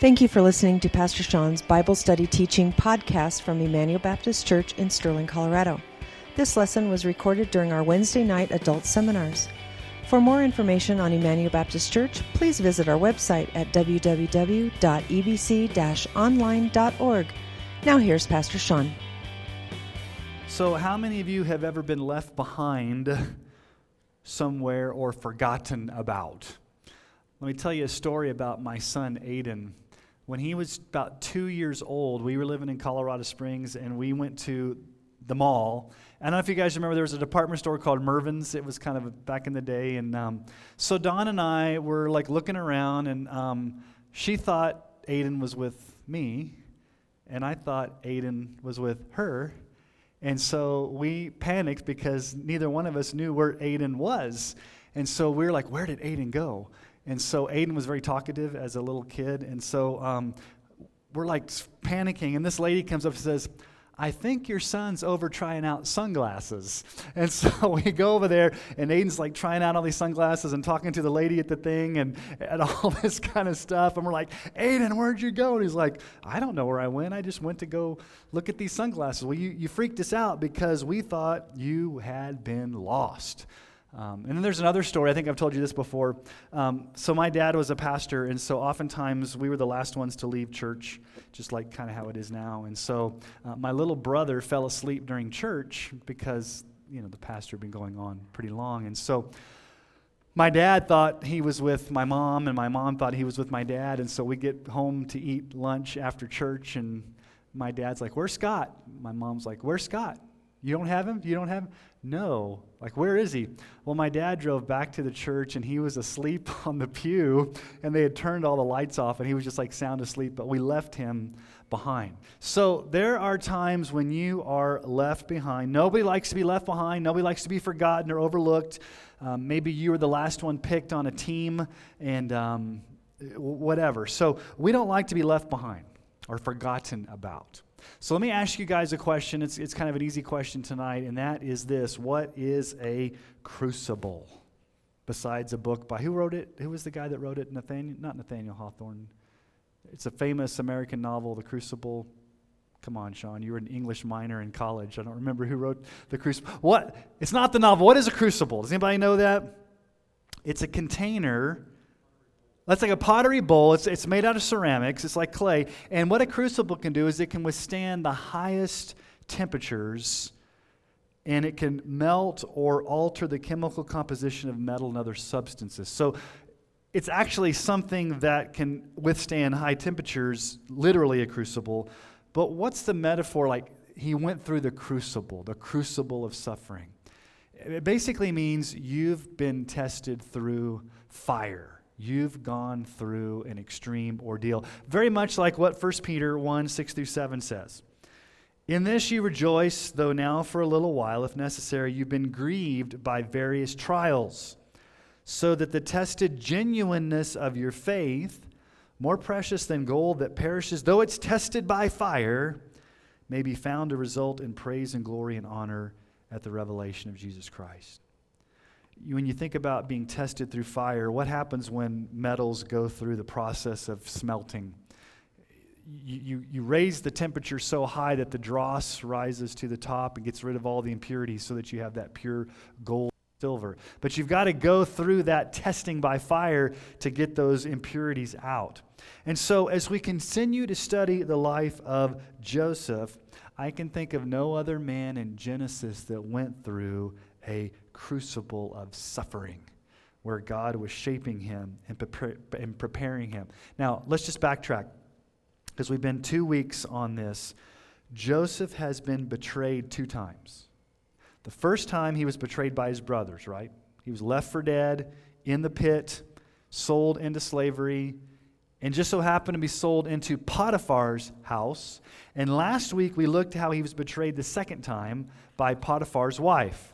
Thank you for listening to Pastor Sean's Bible Study Teaching podcast from Emmanuel Baptist Church in Sterling, Colorado. This lesson was recorded during our Wednesday night adult seminars. For more information on Emmanuel Baptist Church, please visit our website at www.ebc online.org. Now, here's Pastor Sean. So, how many of you have ever been left behind somewhere or forgotten about? Let me tell you a story about my son, Aiden. When he was about two years old, we were living in Colorado Springs and we went to the mall. I don't know if you guys remember, there was a department store called Mervyn's. It was kind of back in the day. And um, so Dawn and I were like looking around, and um, she thought Aiden was with me, and I thought Aiden was with her. And so we panicked because neither one of us knew where Aiden was. And so we were like, where did Aiden go? And so Aiden was very talkative as a little kid. And so um, we're like panicking. And this lady comes up and says, I think your son's over trying out sunglasses. And so we go over there, and Aiden's like trying out all these sunglasses and talking to the lady at the thing and, and all this kind of stuff. And we're like, Aiden, where'd you go? And he's like, I don't know where I went. I just went to go look at these sunglasses. Well, you, you freaked us out because we thought you had been lost. Um, and then there's another story. I think I've told you this before. Um, so my dad was a pastor, and so oftentimes we were the last ones to leave church, just like kind of how it is now. And so uh, my little brother fell asleep during church because you know the pastor had been going on pretty long, and so. My dad thought he was with my mom, and my mom thought he was with my dad. And so we get home to eat lunch after church, and my dad's like, Where's Scott? My mom's like, Where's Scott? You don't have him? You don't have him? No. Like, where is he? Well, my dad drove back to the church and he was asleep on the pew and they had turned all the lights off and he was just like sound asleep, but we left him behind. So there are times when you are left behind. Nobody likes to be left behind, nobody likes to be forgotten or overlooked. Um, maybe you were the last one picked on a team and um, whatever. So we don't like to be left behind or forgotten about. So let me ask you guys a question. It's, it's kind of an easy question tonight, and that is this What is a crucible? Besides a book by who wrote it? Who was the guy that wrote it? Nathaniel, not Nathaniel Hawthorne. It's a famous American novel, The Crucible. Come on, Sean. You were an English minor in college. I don't remember who wrote The Crucible. What? It's not the novel. What is a crucible? Does anybody know that? It's a container that's like a pottery bowl. It's, it's made out of ceramics, it's like clay. And what a crucible can do is it can withstand the highest temperatures and it can melt or alter the chemical composition of metal and other substances. So it's actually something that can withstand high temperatures, literally a crucible. But what's the metaphor like? He went through the crucible, the crucible of suffering. It basically means you've been tested through fire. You've gone through an extreme ordeal. Very much like what 1 Peter 1 6 through 7 says. In this you rejoice, though now for a little while, if necessary, you've been grieved by various trials, so that the tested genuineness of your faith, more precious than gold that perishes, though it's tested by fire, may be found to result in praise and glory and honor at the revelation of Jesus Christ when you think about being tested through fire, what happens when metals go through the process of smelting? You, you, you, raise the temperature so high that the dross rises to the top and gets rid of all the impurities so that you have that pure gold silver. But you've got to go through that testing by fire to get those impurities out. And so, as we continue to study the life of Joseph, I can think of no other man in Genesis that went through a crucible of suffering where God was shaping him and, prepare, and preparing him. Now, let's just backtrack because we've been two weeks on this. Joseph has been betrayed two times. The first time he was betrayed by his brothers, right? He was left for dead in the pit, sold into slavery, and just so happened to be sold into Potiphar's house. And last week we looked how he was betrayed the second time by Potiphar's wife.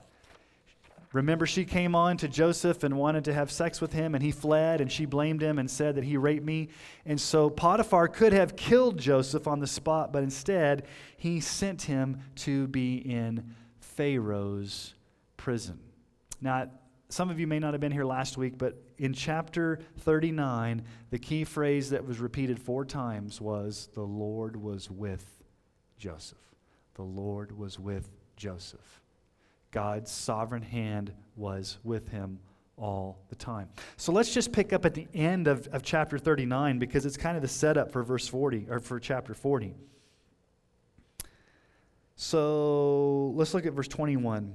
Remember, she came on to Joseph and wanted to have sex with him, and he fled, and she blamed him and said that he raped me. And so Potiphar could have killed Joseph on the spot, but instead, he sent him to be in Pharaoh's prison. Now, some of you may not have been here last week, but in chapter 39, the key phrase that was repeated four times was, The Lord was with Joseph. The Lord was with Joseph. God's sovereign hand was with him all the time. So let's just pick up at the end of, of chapter 39 because it's kind of the setup for verse 40 or for chapter 40. So let's look at verse 21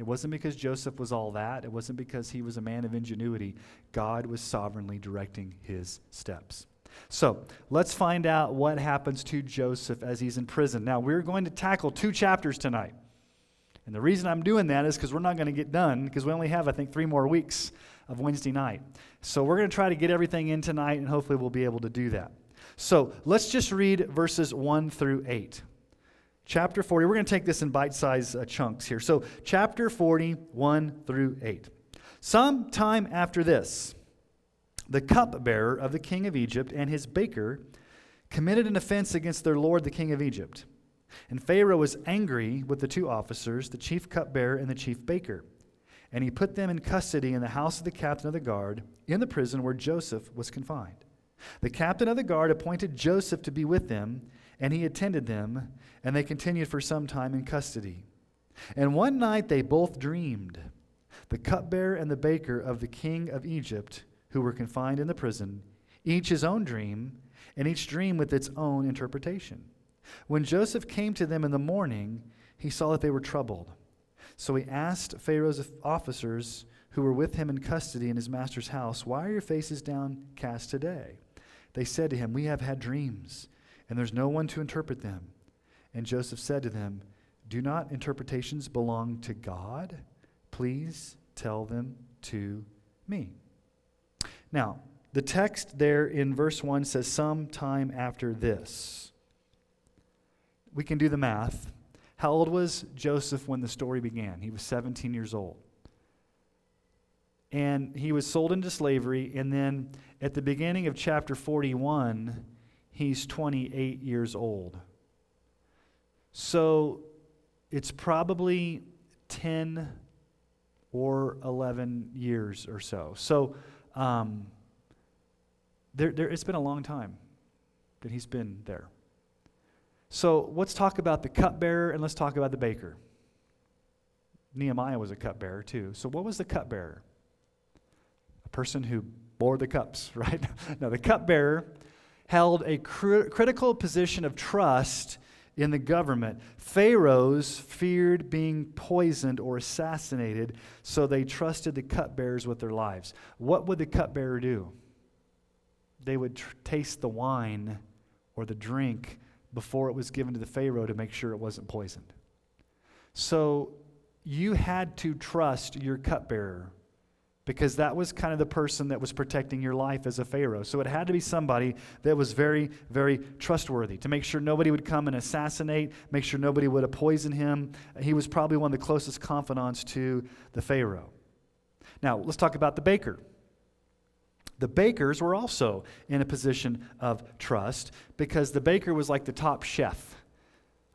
It wasn't because Joseph was all that. It wasn't because he was a man of ingenuity. God was sovereignly directing his steps. So let's find out what happens to Joseph as he's in prison. Now, we're going to tackle two chapters tonight. And the reason I'm doing that is because we're not going to get done because we only have, I think, three more weeks of Wednesday night. So we're going to try to get everything in tonight, and hopefully we'll be able to do that. So let's just read verses 1 through 8 chapter 40. We're going to take this in bite sized uh, chunks here. So, chapter 40, 1 through 8. Some time after this, the cupbearer of the king of Egypt and his baker committed an offense against their lord, the king of Egypt. And Pharaoh was angry with the two officers, the chief cupbearer and the chief baker. And he put them in custody in the house of the captain of the guard, in the prison where Joseph was confined. The captain of the guard appointed Joseph to be with them and he attended them, and they continued for some time in custody. And one night they both dreamed the cupbearer and the baker of the king of Egypt, who were confined in the prison, each his own dream, and each dream with its own interpretation. When Joseph came to them in the morning, he saw that they were troubled. So he asked Pharaoh's officers who were with him in custody in his master's house, Why are your faces downcast today? They said to him, We have had dreams and there's no one to interpret them. And Joseph said to them, Do not interpretations belong to God? Please tell them to me. Now, the text there in verse 1 says, Some time after this. We can do the math. How old was Joseph when the story began? He was 17 years old. And he was sold into slavery. And then at the beginning of chapter 41, he's 28 years old. So it's probably 10 or 11 years or so. So um, there, there, it's been a long time that he's been there. So let's talk about the cupbearer and let's talk about the baker. Nehemiah was a cupbearer too. So what was the cupbearer? A person who bore the cups, right? now the cupbearer held a cr- critical position of trust in the government. Pharaohs feared being poisoned or assassinated, so they trusted the cupbearers with their lives. What would the cupbearer do? They would tr- taste the wine or the drink before it was given to the Pharaoh to make sure it wasn't poisoned. So you had to trust your cupbearer because that was kind of the person that was protecting your life as a Pharaoh. So it had to be somebody that was very, very trustworthy to make sure nobody would come and assassinate, make sure nobody would poison him. He was probably one of the closest confidants to the Pharaoh. Now, let's talk about the baker. The bakers were also in a position of trust because the baker was like the top chef.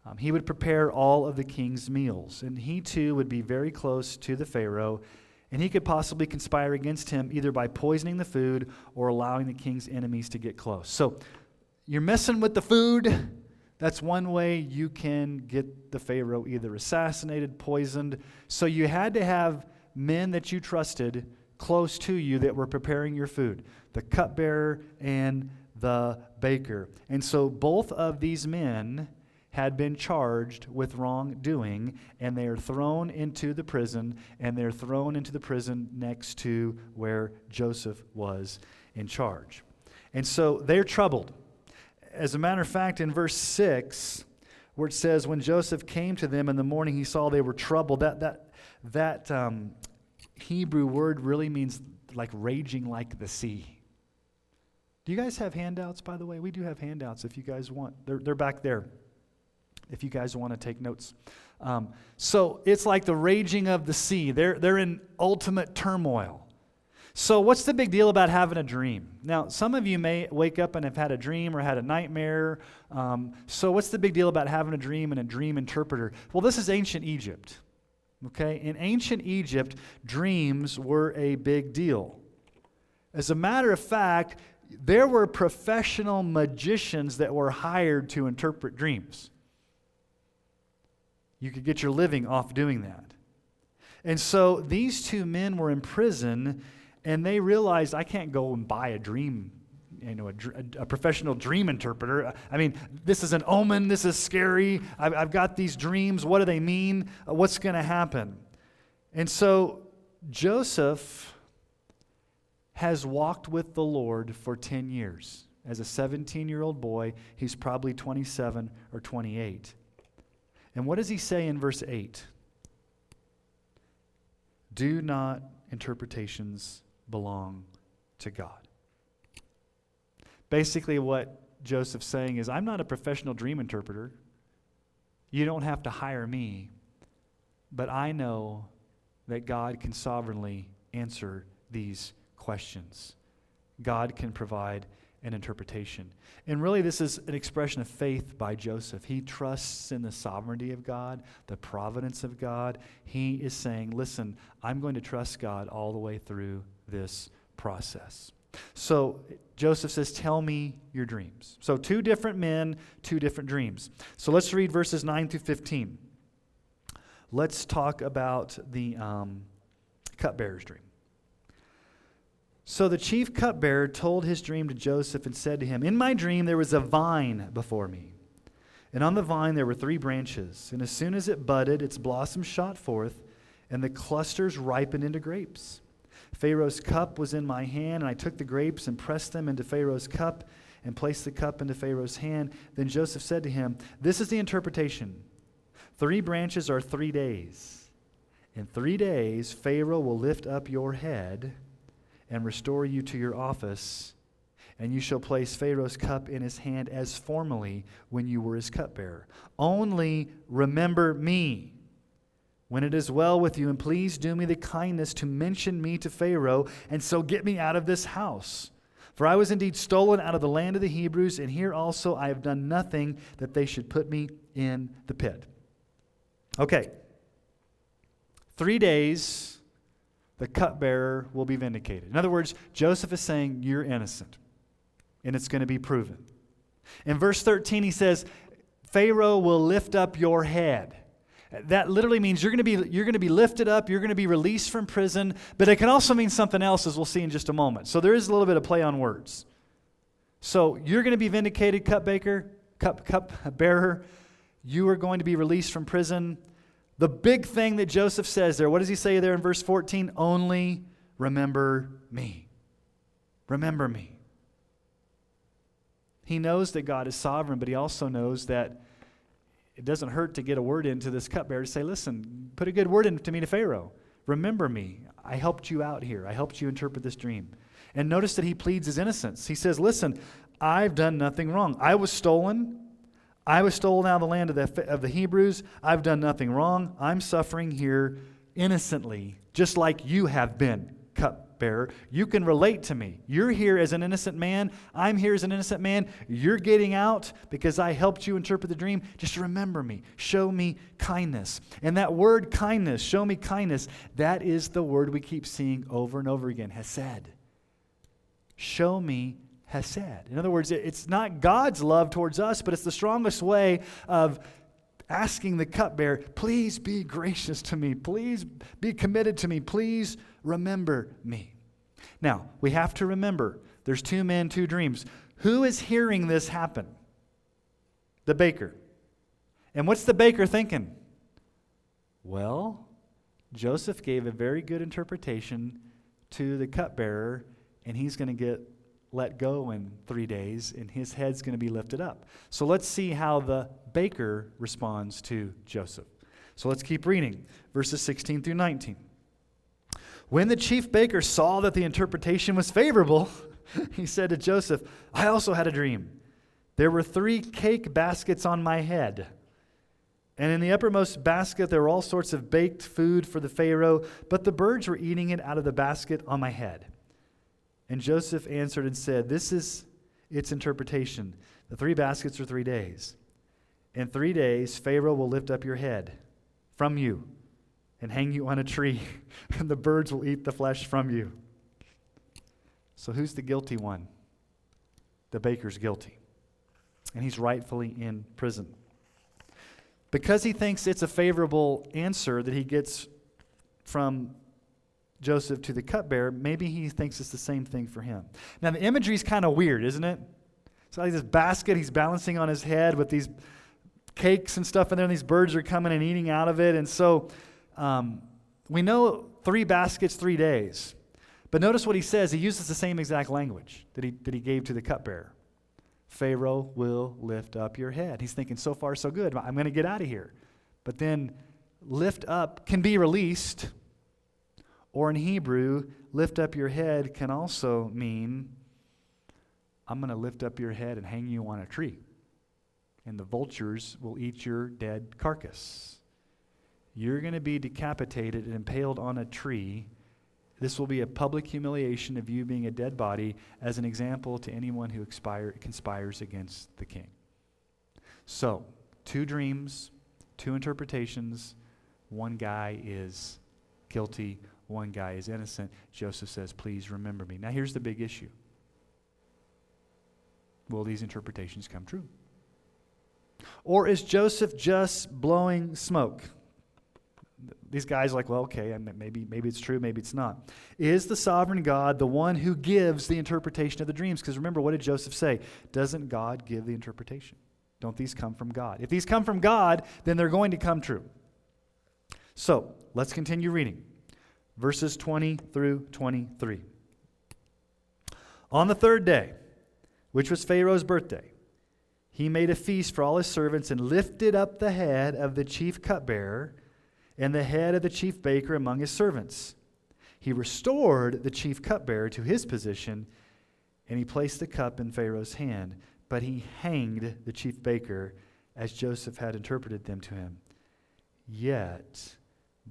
Um, he would prepare all of the king's meals, and he too would be very close to the Pharaoh and he could possibly conspire against him either by poisoning the food or allowing the king's enemies to get close. So you're messing with the food. That's one way you can get the Pharaoh either assassinated, poisoned. So you had to have men that you trusted close to you that were preparing your food the cupbearer and the baker. And so both of these men had been charged with wrongdoing, and they are thrown into the prison, and they're thrown into the prison next to where Joseph was in charge. And so they're troubled. As a matter of fact, in verse 6, where it says, When Joseph came to them in the morning, he saw they were troubled. That, that, that um, Hebrew word really means like raging like the sea. Do you guys have handouts, by the way? We do have handouts if you guys want. They're, they're back there if you guys want to take notes. Um, so it's like the raging of the sea. They're, they're in ultimate turmoil. So, what's the big deal about having a dream? Now, some of you may wake up and have had a dream or had a nightmare. Um, so, what's the big deal about having a dream and a dream interpreter? Well, this is ancient Egypt. Okay? In ancient Egypt, dreams were a big deal. As a matter of fact, there were professional magicians that were hired to interpret dreams. You could get your living off doing that. And so these two men were in prison and they realized I can't go and buy a dream, you know, a, a professional dream interpreter. I mean, this is an omen. This is scary. I've, I've got these dreams. What do they mean? What's going to happen? And so Joseph has walked with the Lord for 10 years. As a 17 year old boy, he's probably 27 or 28. And what does he say in verse 8? Do not interpretations belong to God. Basically, what Joseph's saying is, I'm not a professional dream interpreter. You don't have to hire me, but I know that God can sovereignly answer these questions. God can provide an interpretation. And really, this is an expression of faith by Joseph. He trusts in the sovereignty of God, the providence of God. He is saying, Listen, I'm going to trust God all the way through this process. So Joseph says, Tell me your dreams. So, two different men, two different dreams. So, let's read verses 9 through 15. Let's talk about the um, cupbearer's dream. So the chief cupbearer told his dream to Joseph and said to him, In my dream there was a vine before me. And on the vine there were three branches. And as soon as it budded, its blossoms shot forth, and the clusters ripened into grapes. Pharaoh's cup was in my hand, and I took the grapes and pressed them into Pharaoh's cup and placed the cup into Pharaoh's hand. Then Joseph said to him, This is the interpretation. Three branches are three days. In three days, Pharaoh will lift up your head and restore you to your office, and you shall place Pharaoh's cup in his hand as formerly when you were his cupbearer. Only remember me when it is well with you, and please do me the kindness to mention me to Pharaoh, and so get me out of this house. For I was indeed stolen out of the land of the Hebrews, and here also I have done nothing that they should put me in the pit. Okay. Three days the cupbearer will be vindicated. In other words, Joseph is saying, You're innocent, and it's going to be proven. In verse 13, he says, Pharaoh will lift up your head. That literally means you're going to be you're going to be lifted up, you're going to be released from prison, but it can also mean something else as we'll see in just a moment. So there is a little bit of play on words. So you're going to be vindicated, cupbaker, cup cup bearer. You are going to be released from prison. The big thing that Joseph says there, what does he say there in verse 14? Only remember me. Remember me. He knows that God is sovereign, but he also knows that it doesn't hurt to get a word into this cupbearer to say, listen, put a good word into me to Pharaoh. Remember me. I helped you out here. I helped you interpret this dream. And notice that he pleads his innocence. He says, listen, I've done nothing wrong. I was stolen. I was stolen out of the land of the, of the Hebrews. I've done nothing wrong. I'm suffering here innocently, just like you have been, cupbearer. You can relate to me. You're here as an innocent man. I'm here as an innocent man. You're getting out because I helped you interpret the dream. Just remember me. Show me kindness. And that word kindness, show me kindness, that is the word we keep seeing over and over again, hesed. Show me hesed. In other words, it's not God's love towards us, but it's the strongest way of asking the cupbearer, please be gracious to me. Please be committed to me. Please remember me. Now, we have to remember there's two men, two dreams. Who is hearing this happen? The baker. And what's the baker thinking? Well, Joseph gave a very good interpretation to the cupbearer, and he's going to get let go in three days, and his head's going to be lifted up. So let's see how the baker responds to Joseph. So let's keep reading verses 16 through 19. When the chief baker saw that the interpretation was favorable, he said to Joseph, I also had a dream. There were three cake baskets on my head. And in the uppermost basket, there were all sorts of baked food for the Pharaoh, but the birds were eating it out of the basket on my head. And Joseph answered and said, This is its interpretation. The three baskets are three days. In three days, Pharaoh will lift up your head from you and hang you on a tree, and the birds will eat the flesh from you. So, who's the guilty one? The baker's guilty. And he's rightfully in prison. Because he thinks it's a favorable answer that he gets from Joseph to the cupbearer, maybe he thinks it's the same thing for him. Now, the imagery is kind of weird, isn't it? It's like this basket he's balancing on his head with these cakes and stuff in there, and these birds are coming and eating out of it. And so um, we know three baskets, three days. But notice what he says. He uses the same exact language that he, that he gave to the cupbearer. Pharaoh will lift up your head. He's thinking, so far, so good. I'm going to get out of here. But then, lift up can be released. Or in Hebrew, lift up your head can also mean, I'm going to lift up your head and hang you on a tree. And the vultures will eat your dead carcass. You're going to be decapitated and impaled on a tree this will be a public humiliation of you being a dead body as an example to anyone who expire, conspires against the king. So, two dreams, two interpretations. One guy is guilty, one guy is innocent. Joseph says, Please remember me. Now, here's the big issue Will these interpretations come true? Or is Joseph just blowing smoke? these guys are like, well, okay, maybe, maybe it's true, maybe it's not. Is the sovereign God the one who gives the interpretation of the dreams? Because remember, what did Joseph say? Doesn't God give the interpretation? Don't these come from God? If these come from God, then they're going to come true. So let's continue reading. Verses 20 through 23. On the third day, which was Pharaoh's birthday, he made a feast for all his servants and lifted up the head of the chief cupbearer and the head of the chief baker among his servants. He restored the chief cupbearer to his position, and he placed the cup in Pharaoh's hand. But he hanged the chief baker as Joseph had interpreted them to him. Yet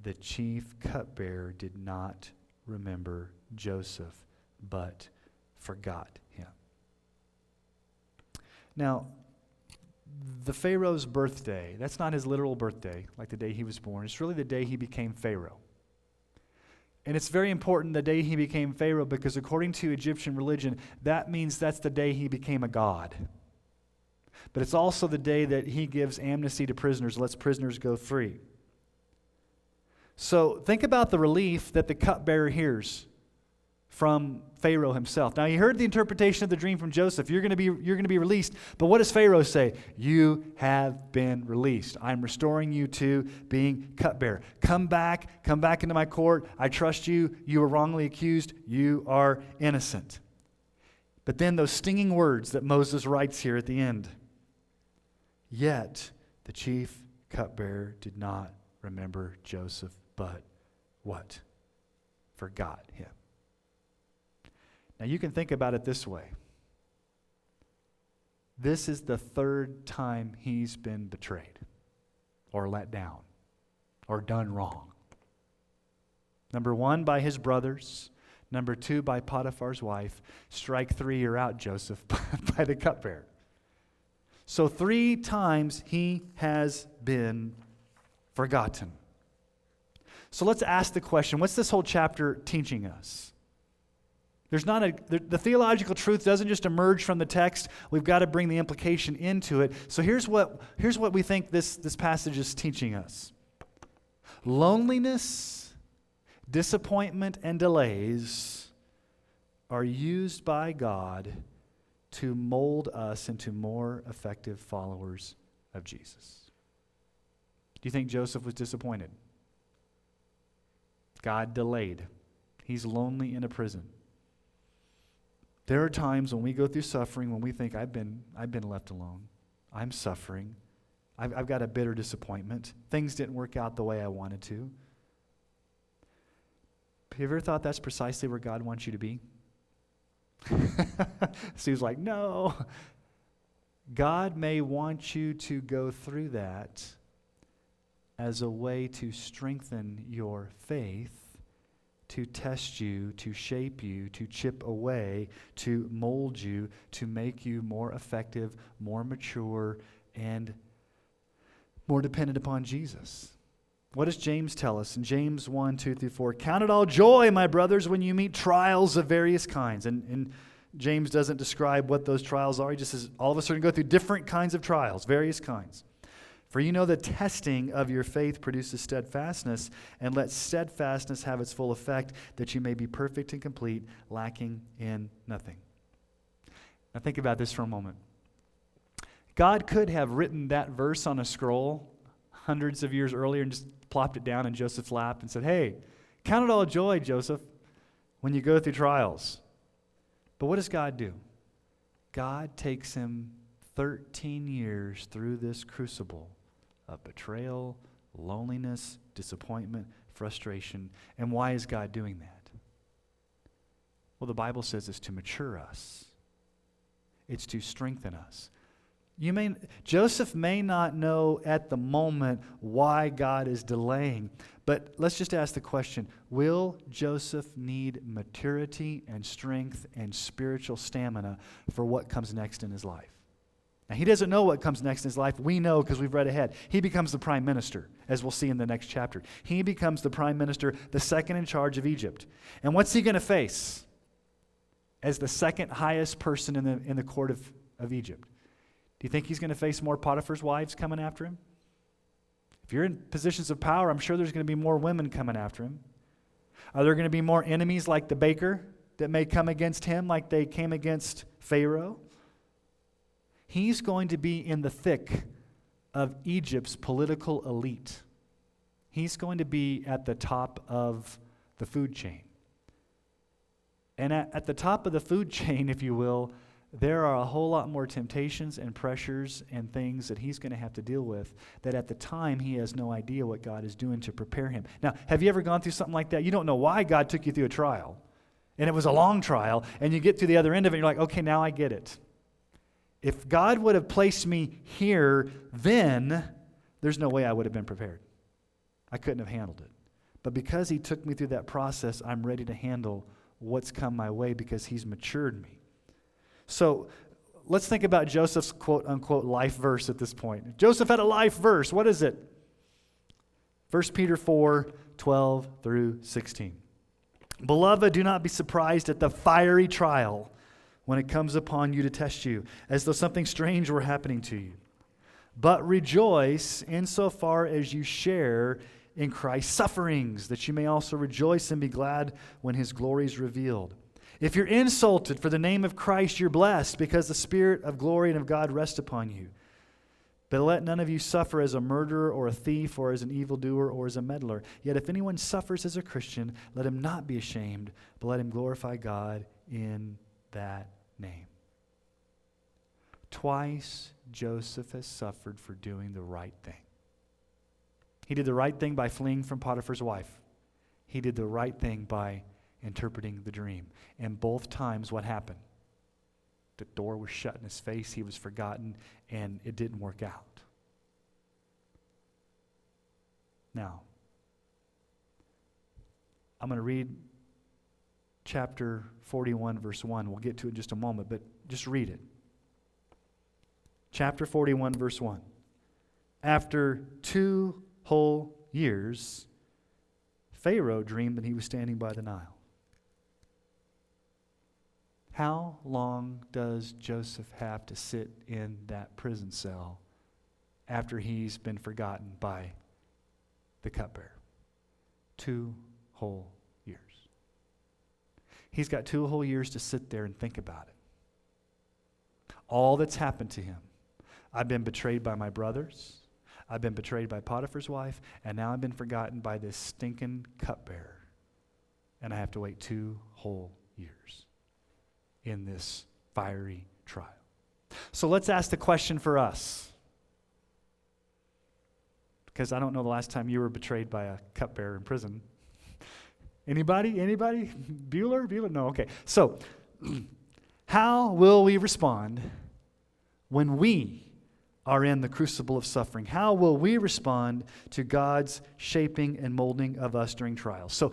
the chief cupbearer did not remember Joseph, but forgot him. Now, the Pharaoh's birthday, that's not his literal birthday, like the day he was born. It's really the day he became Pharaoh. And it's very important the day he became Pharaoh because, according to Egyptian religion, that means that's the day he became a god. But it's also the day that he gives amnesty to prisoners, lets prisoners go free. So think about the relief that the cupbearer hears from Pharaoh himself. Now, he heard the interpretation of the dream from Joseph. You're going to be, you're going to be released. But what does Pharaoh say? You have been released. I'm restoring you to being cupbearer. Come back. Come back into my court. I trust you. You were wrongly accused. You are innocent. But then those stinging words that Moses writes here at the end. Yet the chief cupbearer did not remember Joseph, but what? Forgot him. Now you can think about it this way this is the third time he's been betrayed, or let down, or done wrong. Number one, by his brothers. Number two, by Potiphar's wife. Strike three, you're out, Joseph, by the cupbearer. So, three times he has been forgotten. So, let's ask the question what's this whole chapter teaching us? There's not a, the, the, theological truth doesn't just emerge from the text. We've got to bring the implication into it. So here's what, here's what we think this, this passage is teaching us loneliness, disappointment, and delays are used by God to mold us into more effective followers of Jesus. Do you think Joseph was disappointed? God delayed. He's lonely in a prison. There are times when we go through suffering when we think, I've been, I've been left alone. I'm suffering. I've, I've got a bitter disappointment. Things didn't work out the way I wanted to. Have you ever thought that's precisely where God wants you to be? Steve's like, no. God may want you to go through that as a way to strengthen your faith, to test you, to shape you, to chip away, to mold you, to make you more effective, more mature, and more dependent upon Jesus. What does James tell us in James 1 2 through 4? Count it all joy, my brothers, when you meet trials of various kinds. And, and James doesn't describe what those trials are. He just says all of us are going to go through different kinds of trials, various kinds. For you know the testing of your faith produces steadfastness, and let steadfastness have its full effect, that you may be perfect and complete, lacking in nothing. Now think about this for a moment. God could have written that verse on a scroll hundreds of years earlier and just plopped it down in Joseph's lap and said, Hey, count it all joy, Joseph, when you go through trials. But what does God do? God takes him 13 years through this crucible of betrayal, loneliness, disappointment, frustration. And why is God doing that? Well, the Bible says it's to mature us, it's to strengthen us. You may, Joseph may not know at the moment why God is delaying, but let's just ask the question Will Joseph need maturity and strength and spiritual stamina for what comes next in his life? Now, he doesn't know what comes next in his life. We know because we've read ahead. He becomes the prime minister, as we'll see in the next chapter. He becomes the prime minister, the second in charge of Egypt. And what's he going to face as the second highest person in the, in the court of, of Egypt? Do you think he's going to face more Potiphar's wives coming after him? If you're in positions of power, I'm sure there's going to be more women coming after him. Are there going to be more enemies like the baker that may come against him, like they came against Pharaoh? He's going to be in the thick of Egypt's political elite. He's going to be at the top of the food chain. And at, at the top of the food chain, if you will, there are a whole lot more temptations and pressures and things that he's going to have to deal with that at the time he has no idea what God is doing to prepare him. Now, have you ever gone through something like that? You don't know why God took you through a trial. And it was a long trial, and you get to the other end of it, and you're like, okay, now I get it. If God would have placed me here then, there's no way I would have been prepared. I couldn't have handled it. But because he took me through that process, I'm ready to handle what's come my way because he's matured me. So let's think about Joseph's quote unquote life verse at this point. Joseph had a life verse. What is it? 1 Peter 4 12 through 16. Beloved, do not be surprised at the fiery trial when it comes upon you to test you, as though something strange were happening to you. But rejoice insofar as you share in Christ's sufferings, that you may also rejoice and be glad when his glory is revealed. If you're insulted for the name of Christ, you're blessed because the Spirit of glory and of God rests upon you. But let none of you suffer as a murderer or a thief or as an evildoer or as a meddler. Yet if anyone suffers as a Christian, let him not be ashamed, but let him glorify God in that name. Twice Joseph has suffered for doing the right thing. He did the right thing by fleeing from Potiphar's wife. He did the right thing by interpreting the dream. And both times, what happened? The door was shut in his face, he was forgotten, and it didn't work out. Now, I'm going to read chapter 41, verse 1. We'll get to it in just a moment, but just read it. Chapter 41, verse 1. After two whole years, Pharaoh dreamed that he was standing by the Nile. How long does Joseph have to sit in that prison cell after he's been forgotten by the cupbearer? Two whole. He's got two whole years to sit there and think about it. All that's happened to him. I've been betrayed by my brothers. I've been betrayed by Potiphar's wife, and now I've been forgotten by this stinking cupbearer. And I have to wait two whole years in this fiery trial. So let's ask the question for us. Because I don't know the last time you were betrayed by a cupbearer in prison. Anybody? Anybody? Bueller? Bueller? No, okay. So, how will we respond when we are in the crucible of suffering? How will we respond to God's shaping and molding of us during trials? So,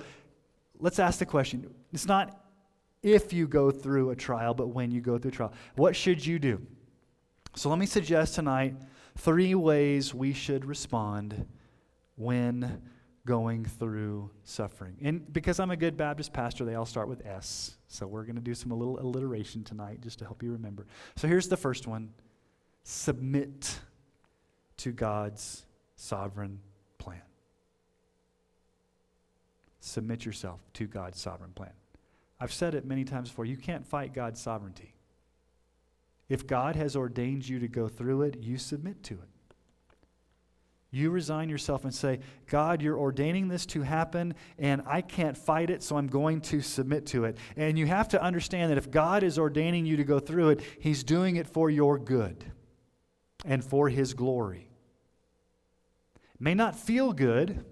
let's ask the question. It's not if you go through a trial, but when you go through a trial. What should you do? So, let me suggest tonight three ways we should respond when going through suffering. And because I'm a good Baptist pastor, they all start with S. So we're going to do some a little alliteration tonight just to help you remember. So here's the first one submit to God's sovereign plan. Submit yourself to God's sovereign plan. I've said it many times before you can't fight God's sovereignty. If God has ordained you to go through it, you submit to it. You resign yourself and say, God, you're ordaining this to happen, and I can't fight it, so I'm going to submit to it. And you have to understand that if God is ordaining you to go through it, He's doing it for your good and for His glory. It may not feel good,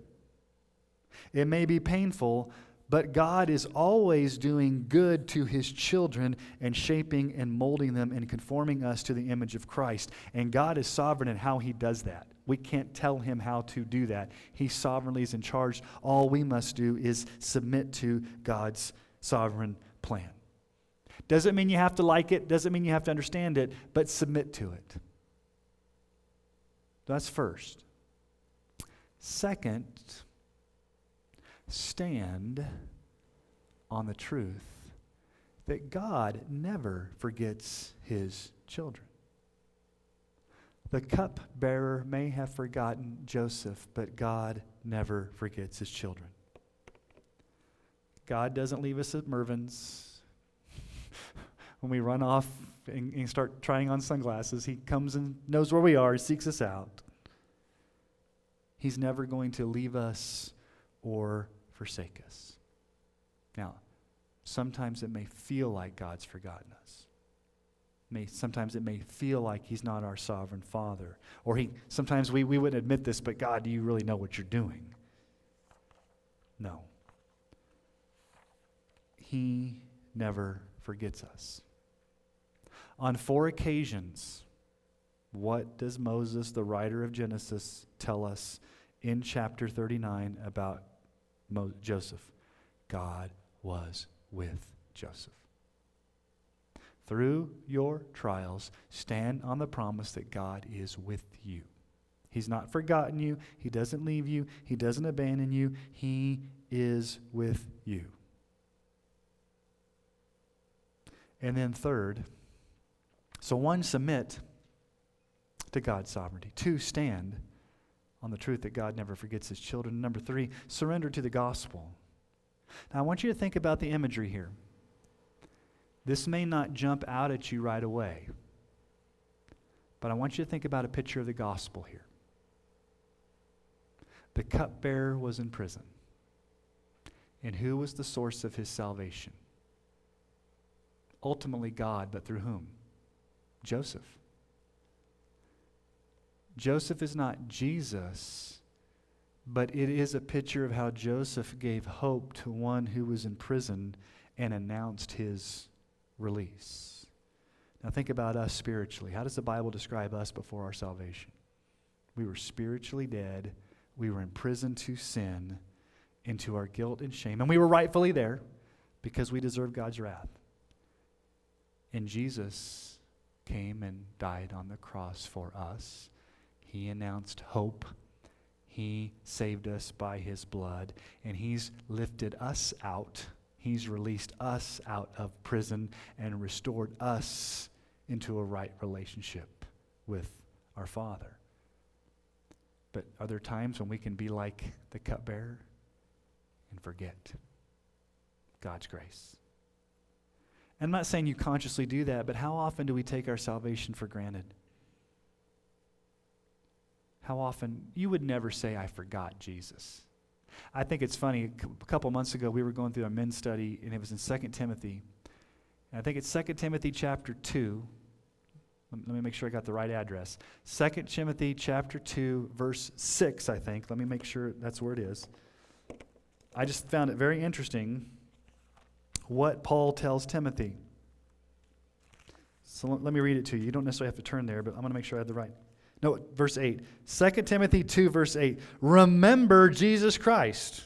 it may be painful, but God is always doing good to his children and shaping and molding them and conforming us to the image of Christ. And God is sovereign in how he does that. We can't tell him how to do that. He sovereignly is in charge. All we must do is submit to God's sovereign plan. Doesn't mean you have to like it, doesn't mean you have to understand it, but submit to it. That's first. Second, stand on the truth that God never forgets his children. The cupbearer may have forgotten Joseph, but God never forgets his children. God doesn't leave us at Mervyn's. when we run off and, and, start trying on sunglasses, He comes and knows where we are, seeks us out. He's never going to leave us or forsake us. Now, sometimes it may feel like God's forgotten us. May, sometimes it may feel like he's not our sovereign father. Or he sometimes we, we wouldn't admit this, but God, do you really know what you're doing? No. He never forgets us. On four occasions, what does Moses, the writer of Genesis, tell us in chapter 39 about Mo- Joseph, God was with Joseph. Through your trials, stand on the promise that God is with you. He's not forgotten you. He doesn't leave you. He doesn't abandon you. He is with you. And then, third, so one, submit to God's sovereignty. Two, stand on the truth that God never forgets his children. Number three, surrender to the gospel. Now, I want you to think about the imagery here. This may not jump out at you right away, but I want you to think about a picture of the gospel here. The cupbearer was in prison. And who was the source of his salvation? Ultimately, God, but through whom? Joseph. Joseph is not Jesus, but it is a picture of how Joseph gave hope to one who was in prison and announced his release. Now, think about us spiritually. How does the Bible describe us before our salvation? We were spiritually dead, we were in prison to sin, into our guilt and shame, and we were rightfully there because we deserve God's wrath. And Jesus came and died on the cross for us he announced hope. He saved us by his blood, and he's lifted us out. He's released us out of prison and restored us into a right relationship with our Father. But are there times when we can be like the cupbearer and forget God's grace? I'm not saying you consciously do that, but how often do we take our salvation for granted? How often you would never say, I forgot Jesus. I think it's funny. A couple months ago, we were going through a men's study, and it was in 2 Timothy. And I think it's 2 Timothy chapter 2. Let me make sure I got the right address. 2 Timothy chapter 2, verse 6, I think. Let me make sure that's where it is. I just found it very interesting what Paul tells Timothy. So let me read it to you. You don't necessarily have to turn there, but I'm going to make sure I have the right. No, verse 8. 2 Timothy 2, verse 8. Remember Jesus Christ,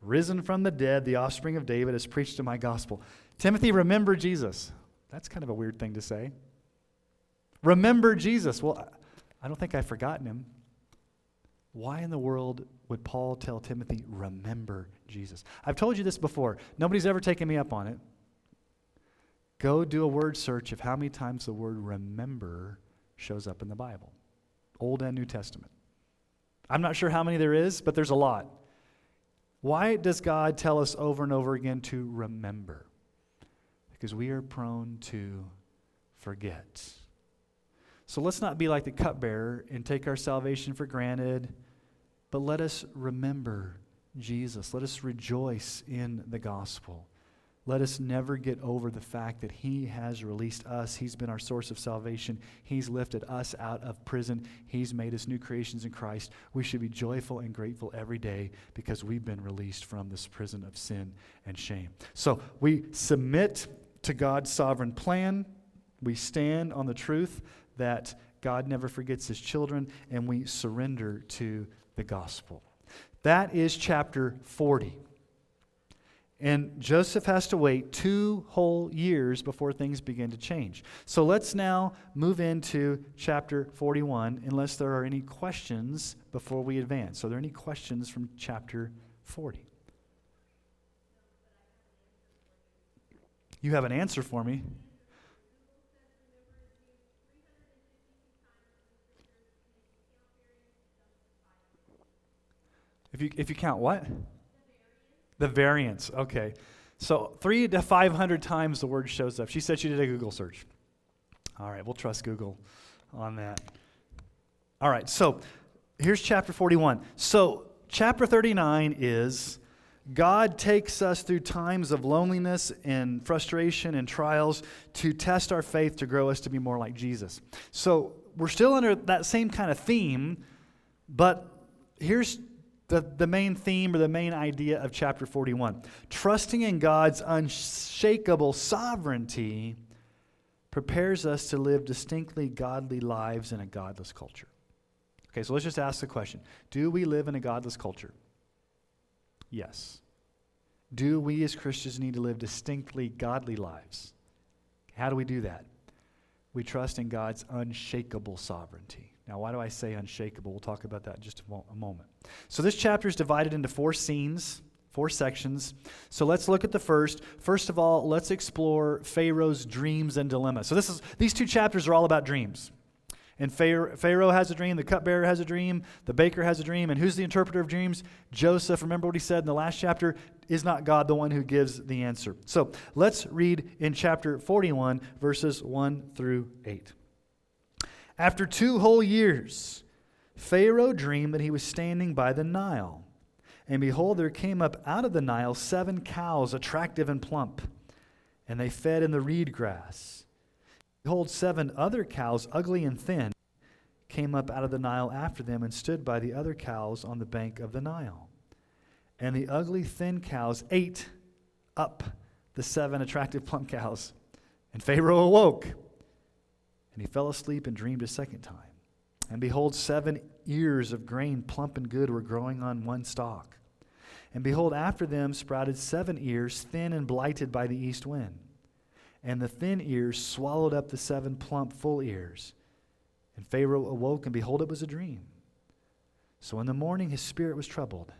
risen from the dead, the offspring of David, has preached to my gospel. Timothy, remember Jesus. That's kind of a weird thing to say. Remember Jesus. Well, I don't think I've forgotten him. Why in the world would Paul tell Timothy, remember Jesus? I've told you this before. Nobody's ever taken me up on it. Go do a word search of how many times the word remember shows up in the Bible, Old and New Testament. I'm not sure how many there is, but there's a lot. Why does God tell us over and over again to remember? Because we are prone to forget. So let's not be like the cupbearer and take our salvation for granted, but let us remember Jesus. Let us rejoice in the gospel. Let us never get over the fact that He has released us. He's been our source of salvation. He's lifted us out of prison. He's made us new creations in Christ. We should be joyful and grateful every day because we've been released from this prison of sin and shame. So we submit to God's sovereign plan. We stand on the truth that God never forgets his children, and we surrender to the gospel. That is chapter 40. And Joseph has to wait two whole years before things begin to change. So let's now move into chapter 41, unless there are any questions before we advance. Are there any questions from chapter 40? You have an answer for me. If you, if you count what? The variance. Okay. So three to 500 times the word shows up. She said she did a Google search. All right, we'll trust Google on that. All right, so here's chapter 41. So, chapter 39 is God takes us through times of loneliness and frustration and trials to test our faith to grow us to be more like Jesus. So, we're still under that same kind of theme, but here's the, the main theme or the main idea of chapter 41. Trusting in God's unshakable sovereignty prepares us to live distinctly godly lives in a godless culture. Okay, so let's just ask the question Do we live in a godless culture? Yes. Do we as Christians need to live distinctly godly lives? How do we do that? We trust in God's unshakable sovereignty. Now, why do I say unshakable? We'll talk about that in just a, mo- a moment. So, this chapter is divided into four scenes, four sections. So, let's look at the first. First of all, let's explore Pharaoh's dreams and dilemmas. So, this is, these two chapters are all about dreams. And Pharaoh has a dream, the cupbearer has a dream, the baker has a dream, and who's the interpreter of dreams? Joseph. Remember what he said in the last chapter? Is not God the one who gives the answer? So let's read in chapter 41, verses 1 through 8. After two whole years, Pharaoh dreamed that he was standing by the Nile. And behold, there came up out of the Nile seven cows, attractive and plump, and they fed in the reed grass. Behold, seven other cows, ugly and thin, came up out of the Nile after them and stood by the other cows on the bank of the Nile. And the ugly, thin cows ate up the seven attractive, plump cows. And Pharaoh awoke and he fell asleep and dreamed a second time. And behold, seven ears of grain, plump and good, were growing on one stalk. And behold, after them sprouted seven ears, thin and blighted by the east wind. And the thin ears swallowed up the seven plump, full ears. And Pharaoh awoke, and behold, it was a dream. So in the morning his spirit was troubled,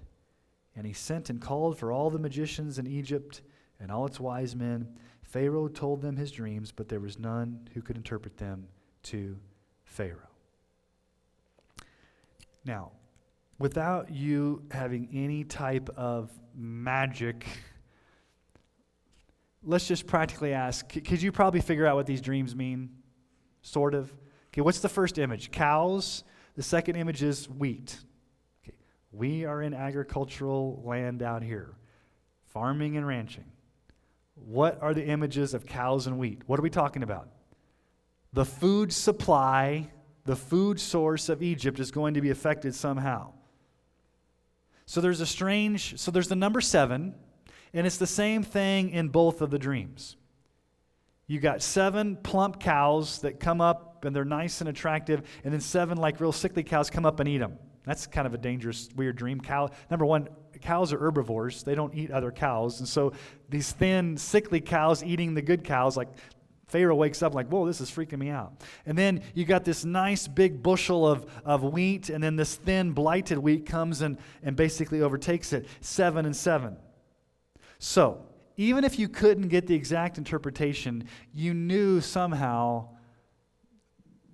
and he sent and called for all the magicians in Egypt and all its wise men Pharaoh told them his dreams, but there was none who could interpret them to Pharaoh. Now, without you having any type of magic, let's just practically ask could you probably figure out what these dreams mean? Sort of. Okay, what's the first image? Cows. The second image is wheat. Okay, we are in agricultural land out here, farming and ranching. What are the images of cows and wheat? What are we talking about? The food supply, the food source of Egypt is going to be affected somehow. So there's a strange, so there's the number seven, and it's the same thing in both of the dreams. You got seven plump cows that come up and they're nice and attractive, and then seven like real sickly cows come up and eat them. That's kind of a dangerous, weird dream. Cow, number one, cows are herbivores. They don't eat other cows. And so these thin, sickly cows eating the good cows, like Pharaoh wakes up like, whoa, this is freaking me out. And then you got this nice big bushel of, of wheat, and then this thin, blighted wheat comes and, and basically overtakes it. Seven and seven. So, even if you couldn't get the exact interpretation, you knew somehow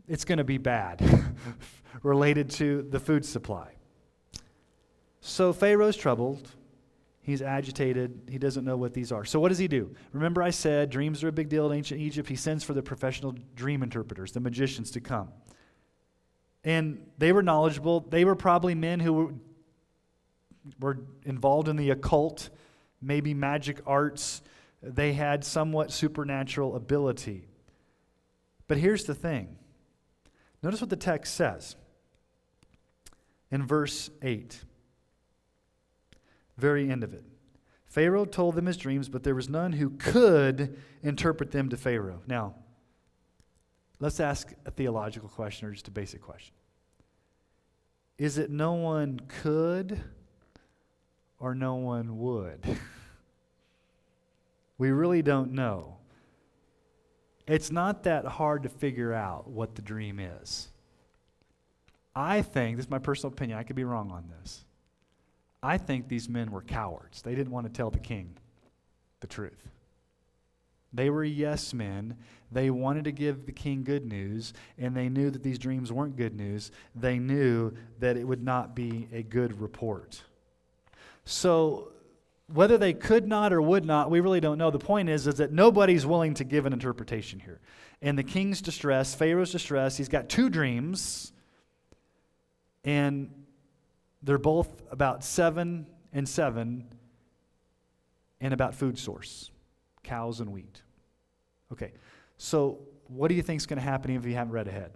it's going to be bad related to the food supply. So Pharaoh's troubled. He's agitated. He doesn't know what these are. So, what does he do? Remember, I said dreams are a big deal in ancient Egypt. He sends for the professional dream interpreters, the magicians, to come. And they were knowledgeable. They were probably men who were, were involved in the occult, maybe magic arts. They had somewhat supernatural ability. But here's the thing notice what the text says in verse 8 very end of it. Pharaoh told them his dreams, but there was none who could interpret them to Pharaoh. Now, let's ask a theological question or just a basic question. Is it no one could or no one would? we really don't know. It's not that hard to figure out what the dream is. I think, this is my personal opinion, I could be wrong on this. I think these men were cowards. They didn't want to tell the king the truth. They were yes men. They wanted to give the king good news, and they knew that these dreams weren't good news. They knew that it would not be a good report. So, whether they could not or would not, we really don't know. The point is, is that nobody's willing to give an interpretation here. And the king's distress, Pharaoh's distress, he's got two dreams, and they're both about seven and seven and about food source cows and wheat. Okay, so what do you think is going to happen if you haven't read ahead?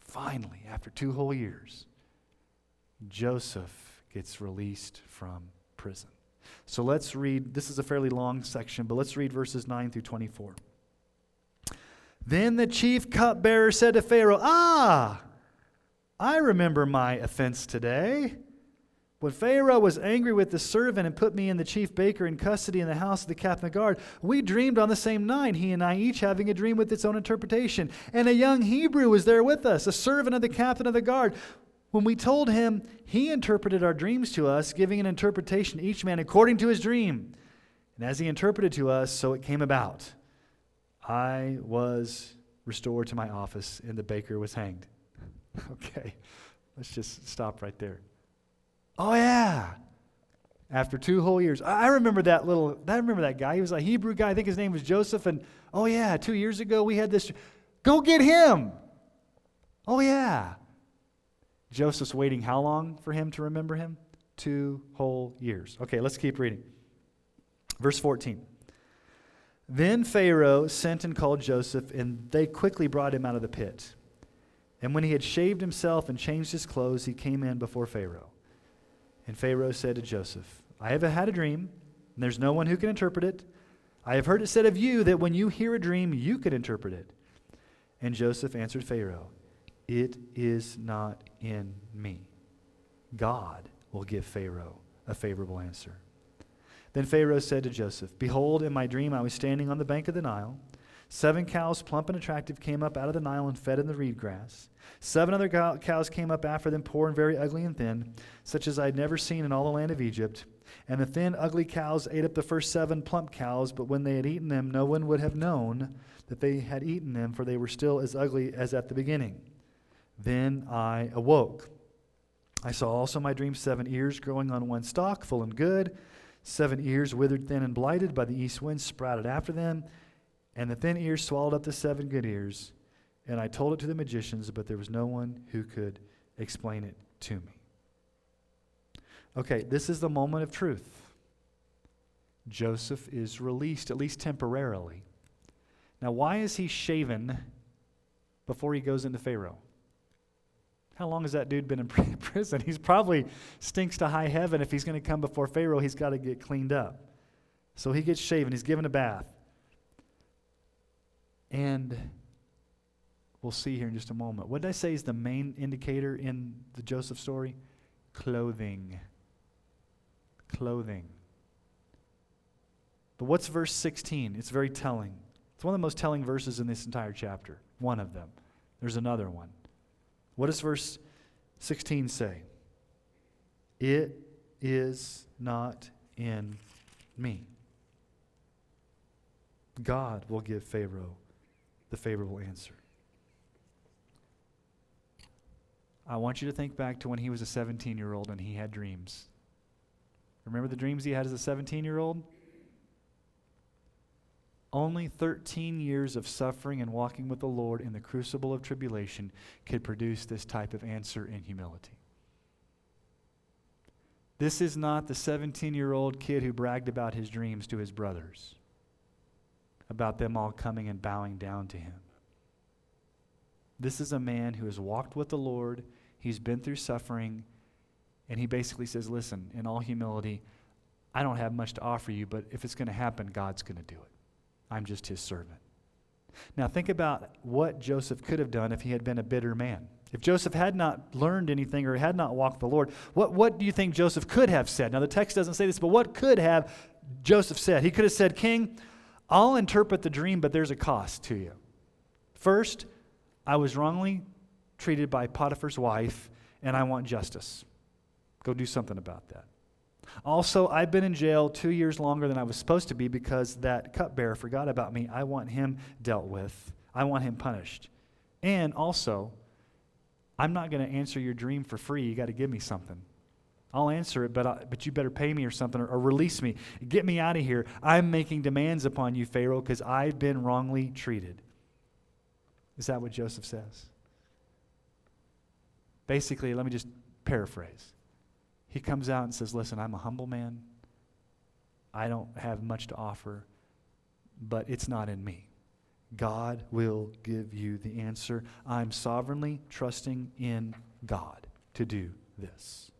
Finally, after two whole years, Joseph gets released from prison. So let's read, this is a fairly long section, but let's read verses 9 through 24. Then the chief cupbearer said to Pharaoh, Ah, I remember my offense today. When Pharaoh was angry with the servant and put me and the chief baker in custody in the house of the captain of the guard, we dreamed on the same night, he and I each having a dream with its own interpretation. And a young Hebrew was there with us, a servant of the captain of the guard. When we told him, he interpreted our dreams to us, giving an interpretation each man according to his dream. And as he interpreted to us, so it came about. I was restored to my office, and the baker was hanged. Okay, let's just stop right there. Oh, yeah. After two whole years. I remember that little, I remember that guy. He was a Hebrew guy. I think his name was Joseph. And oh, yeah, two years ago we had this. Go get him. Oh, yeah. Joseph's waiting how long for him to remember him? Two whole years. Okay, let's keep reading. Verse 14. Then Pharaoh sent and called Joseph, and they quickly brought him out of the pit. And when he had shaved himself and changed his clothes, he came in before Pharaoh. And Pharaoh said to Joseph, I have had a dream, and there's no one who can interpret it. I have heard it said of you that when you hear a dream, you can interpret it. And Joseph answered Pharaoh, It is not in me. God will give Pharaoh a favorable answer. Then Pharaoh said to Joseph, Behold, in my dream I was standing on the bank of the Nile Seven cows, plump and attractive, came up out of the Nile and fed in the reed grass. Seven other cows came up after them, poor and very ugly and thin, such as I had never seen in all the land of Egypt. And the thin, ugly cows ate up the first seven plump cows, but when they had eaten them, no one would have known that they had eaten them, for they were still as ugly as at the beginning. Then I awoke. I saw also my dream seven ears growing on one stalk, full and good. Seven ears withered, thin, and blighted by the east wind sprouted after them and the thin ears swallowed up the seven good ears. And I told it to the magicians, but there was no one who could explain it to me. Okay, this is the moment of truth. Joseph is released, at least temporarily. Now, why is he shaven before he goes into Pharaoh? How long has that dude been in prison? He's probably stinks to high heaven. If he's going to come before Pharaoh, he's got to get cleaned up. So he gets shaven, he's given a bath. And we'll see here in just a moment. What did I say is the main indicator in the Joseph story? Clothing. Clothing. But what's verse 16? It's very telling. It's one of the most telling verses in this entire chapter. One of them. There's another one. What does verse 16 say? It is not in me. God will give Pharaoh the favorable answer. I want you to think back to when he was a 17 year old and he had dreams. Remember the dreams he had as a 17 year old? Only 13 years of suffering and walking with the Lord in the crucible of tribulation could produce this type of answer in humility. This is not the 17 year old kid who bragged about his dreams to his brothers, about them all coming and bowing down to him. This is a man who has walked with the Lord, he's been through suffering, and he basically says, Listen, in all humility, I don't have much to offer you, but if it's going to happen, God's going to do it. I'm just his servant. Now, think about what Joseph could have done if he had been a bitter man. If Joseph had not learned anything or had not walked with the Lord, what, what do you think Joseph could have said? Now, the text doesn't say this, but what could have Joseph said? He could have said, King, I'll interpret the dream, but there's a cost to you. First, I was wrongly treated by Potiphar's wife, and I want justice. Go do something about that. Also, I've been in jail two years longer than I was supposed to be because that cupbearer forgot about me. I want him dealt with, I want him punished. And also, I'm not going to answer your dream for free. You got to give me something. I'll answer it, but, I, but you better pay me or something or, or release me. Get me out of here. I'm making demands upon you, Pharaoh, because I've been wrongly treated. Is that what Joseph says? Basically, let me just paraphrase. He comes out and says, Listen, I'm a humble man. I don't have much to offer, but it's not in me. God will give you the answer. I'm sovereignly trusting in God to do this.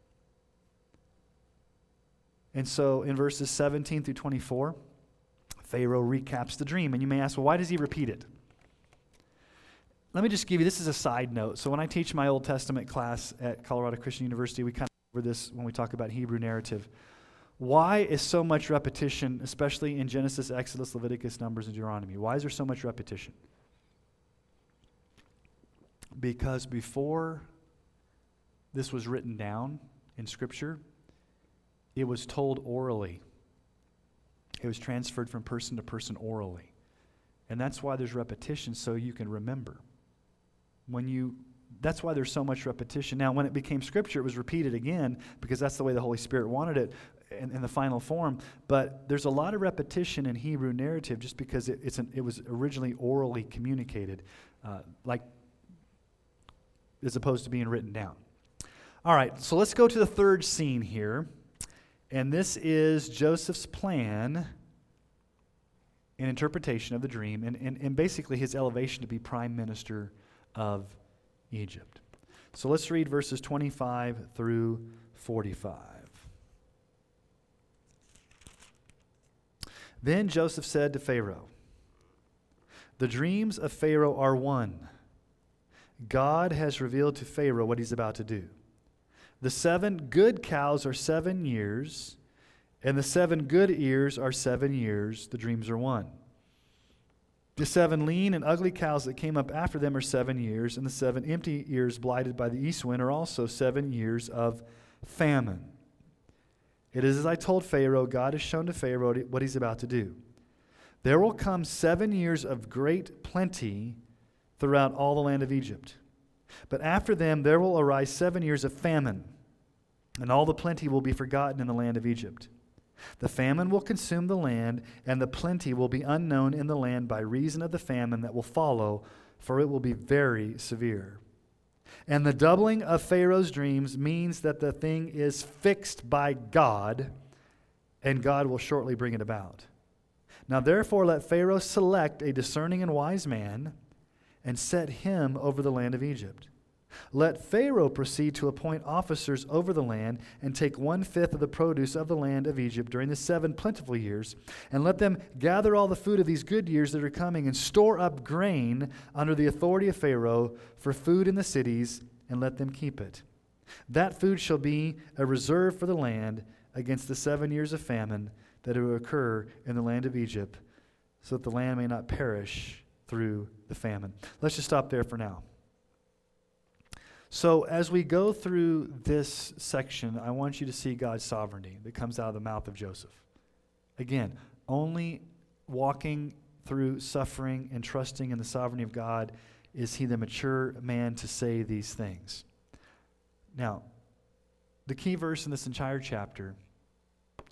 And so in verses 17 through 24, Pharaoh recaps the dream. And you may ask, well, why does he repeat it? Let me just give you this is a side note. So when I teach my Old Testament class at Colorado Christian University, we kind of over this when we talk about Hebrew narrative. Why is so much repetition, especially in Genesis, Exodus, Leviticus, Numbers, and Deuteronomy? Why is there so much repetition? Because before this was written down in Scripture, it was told orally. It was transferred from person to person orally. And that's why there's repetition, so you can remember. When you that's why there's so much repetition. Now, when it became scripture, it was repeated again because that's the way the Holy Spirit wanted it in, in the final form. But there's a lot of repetition in Hebrew narrative just because it, it's an, it was originally orally communicated, uh, like as opposed to being written down. All right, so let's go to the third scene here. And this is Joseph's plan and interpretation of the dream, and, and, and basically his elevation to be prime minister of Egypt. So let's read verses 25 through 45. Then Joseph said to Pharaoh, The dreams of Pharaoh are one. God has revealed to Pharaoh what he's about to do. The seven good cows are seven years, and the seven good ears are seven years. The dreams are one. The seven lean and ugly cows that came up after them are seven years, and the seven empty ears blighted by the east wind are also seven years of famine. It is as I told Pharaoh, God has shown to Pharaoh what he's about to do. There will come seven years of great plenty throughout all the land of Egypt. But after them there will arise seven years of famine, and all the plenty will be forgotten in the land of Egypt. The famine will consume the land, and the plenty will be unknown in the land by reason of the famine that will follow, for it will be very severe. And the doubling of Pharaoh's dreams means that the thing is fixed by God, and God will shortly bring it about. Now, therefore, let Pharaoh select a discerning and wise man and set him over the land of Egypt. Let Pharaoh proceed to appoint officers over the land and take one fifth of the produce of the land of Egypt during the seven plentiful years, and let them gather all the food of these good years that are coming and store up grain under the authority of Pharaoh for food in the cities, and let them keep it. That food shall be a reserve for the land against the seven years of famine that will occur in the land of Egypt, so that the land may not perish through the famine. Let's just stop there for now. So, as we go through this section, I want you to see God's sovereignty that comes out of the mouth of Joseph. Again, only walking through suffering and trusting in the sovereignty of God is he the mature man to say these things. Now, the key verse in this entire chapter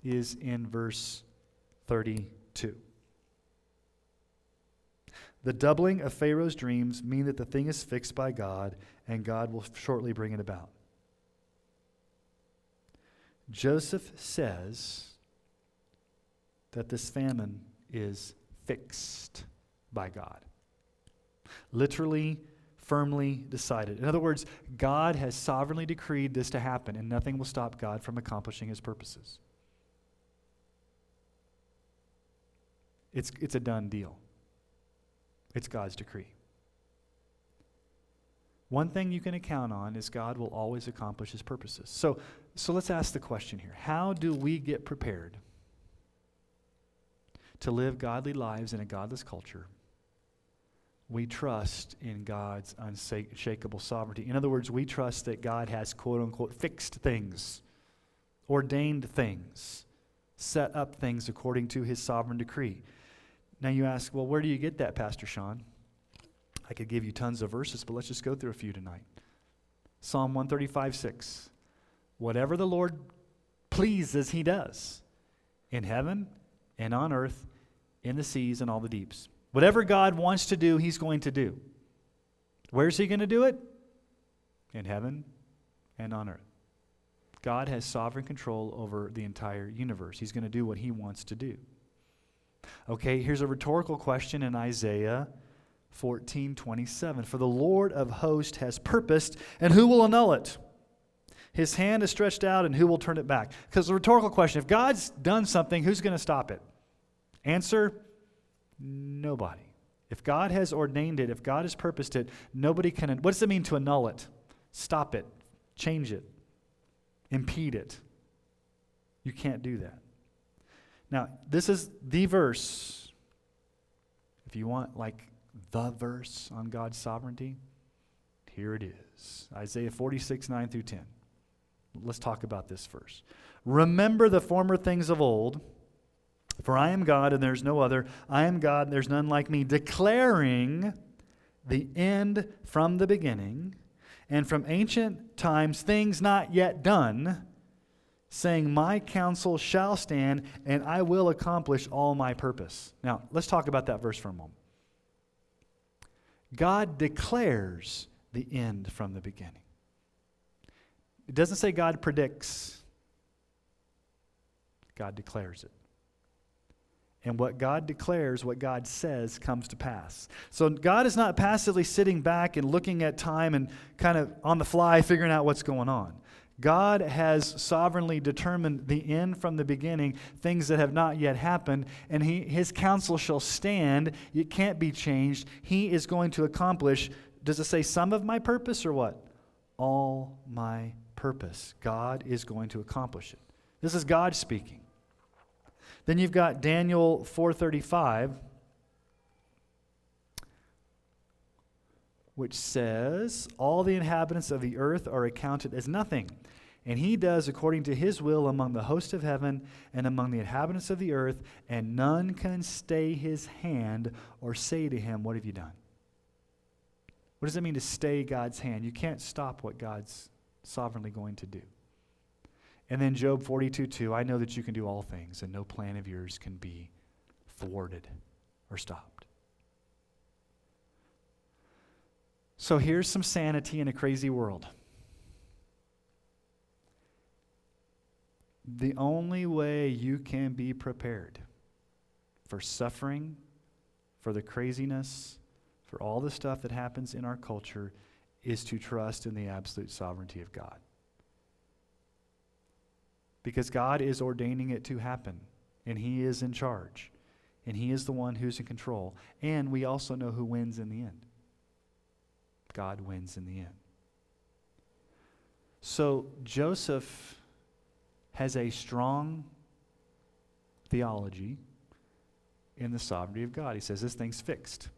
is in verse 32. The doubling of Pharaoh's dreams mean that the thing is fixed by God and God will shortly bring it about. Joseph says that this famine is fixed by God. Literally, firmly decided. In other words, God has sovereignly decreed this to happen, and nothing will stop God from accomplishing his purposes. It's, it's a done deal. It's God's decree. One thing you can count on is God will always accomplish his purposes. So, so let's ask the question here How do we get prepared to live godly lives in a godless culture? We trust in God's unshakable sovereignty. In other words, we trust that God has quote unquote fixed things, ordained things, set up things according to his sovereign decree. Now you ask, well, where do you get that, Pastor Sean? I could give you tons of verses, but let's just go through a few tonight. Psalm 135 6. Whatever the Lord pleases, he does in heaven and on earth, in the seas and all the deeps. Whatever God wants to do, he's going to do. Where's he going to do it? In heaven and on earth. God has sovereign control over the entire universe. He's going to do what he wants to do. Okay, here's a rhetorical question in Isaiah 14 27. For the Lord of hosts has purposed, and who will annul it? His hand is stretched out, and who will turn it back? Because the rhetorical question if God's done something, who's going to stop it? Answer nobody. If God has ordained it, if God has purposed it, nobody can. What does it mean to annul it? Stop it, change it, impede it. You can't do that. Now, this is the verse. If you want, like, the verse on God's sovereignty? Here it is Isaiah 46, 9 through 10. Let's talk about this first. Remember the former things of old, for I am God and there's no other. I am God and there's none like me, declaring the end from the beginning and from ancient times things not yet done, saying, My counsel shall stand and I will accomplish all my purpose. Now, let's talk about that verse for a moment. God declares the end from the beginning. It doesn't say God predicts, God declares it. And what God declares, what God says, comes to pass. So God is not passively sitting back and looking at time and kind of on the fly figuring out what's going on. God has sovereignly determined the end from the beginning, things that have not yet happened, and he, his counsel shall stand. It can't be changed. He is going to accomplish, does it say some of my purpose or what? All my purpose. God is going to accomplish it. This is God speaking. Then you've got Daniel 435 which says, All the inhabitants of the earth are accounted as nothing. And he does according to his will among the host of heaven and among the inhabitants of the earth, and none can stay his hand or say to him, What have you done? What does it mean to stay God's hand? You can't stop what God's sovereignly going to do. And then Job 42 2, I know that you can do all things, and no plan of yours can be thwarted or stopped. So here's some sanity in a crazy world. The only way you can be prepared for suffering, for the craziness, for all the stuff that happens in our culture is to trust in the absolute sovereignty of God. Because God is ordaining it to happen, and He is in charge, and He is the one who's in control. And we also know who wins in the end. God wins in the end. So Joseph has a strong theology in the sovereignty of God. He says this thing's fixed.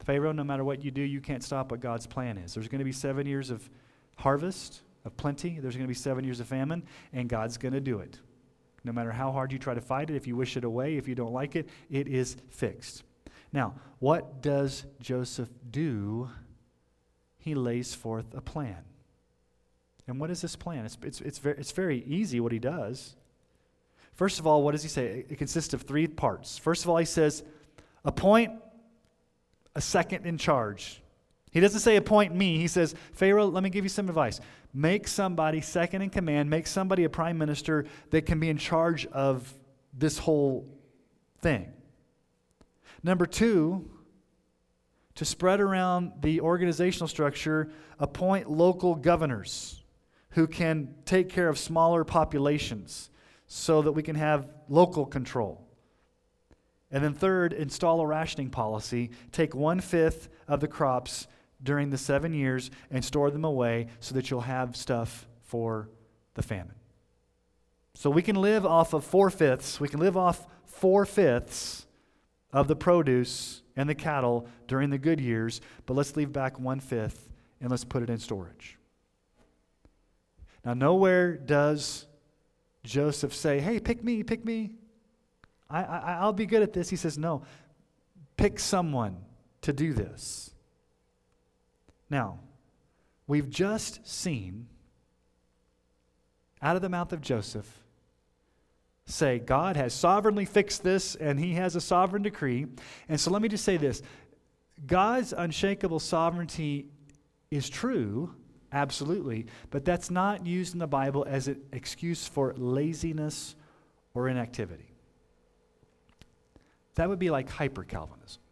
Pharaoh, no matter what you do, you can't stop what God's plan is. There's going to be seven years of harvest, of plenty. There's going to be seven years of famine, and God's going to do it. No matter how hard you try to fight it, if you wish it away, if you don't like it, it is fixed. Now, what does Joseph do? He lays forth a plan. And what is this plan? It's, it's, it's, very, it's very easy what he does. First of all, what does he say? It consists of three parts. First of all, he says, appoint a second in charge. He doesn't say appoint me. He says, Pharaoh, let me give you some advice. Make somebody second in command, make somebody a prime minister that can be in charge of this whole thing. Number two, to spread around the organizational structure, appoint local governors who can take care of smaller populations so that we can have local control. And then, third, install a rationing policy. Take one fifth of the crops during the seven years and store them away so that you'll have stuff for the famine. So we can live off of four fifths. We can live off four fifths of the produce and the cattle during the good years, but let's leave back one fifth and let's put it in storage. Now, nowhere does Joseph say, Hey, pick me, pick me. I, I, I'll be good at this. He says, No, pick someone to do this. Now, we've just seen out of the mouth of Joseph say, God has sovereignly fixed this and he has a sovereign decree. And so let me just say this God's unshakable sovereignty is true, absolutely, but that's not used in the Bible as an excuse for laziness or inactivity. That would be like hyper Calvinism.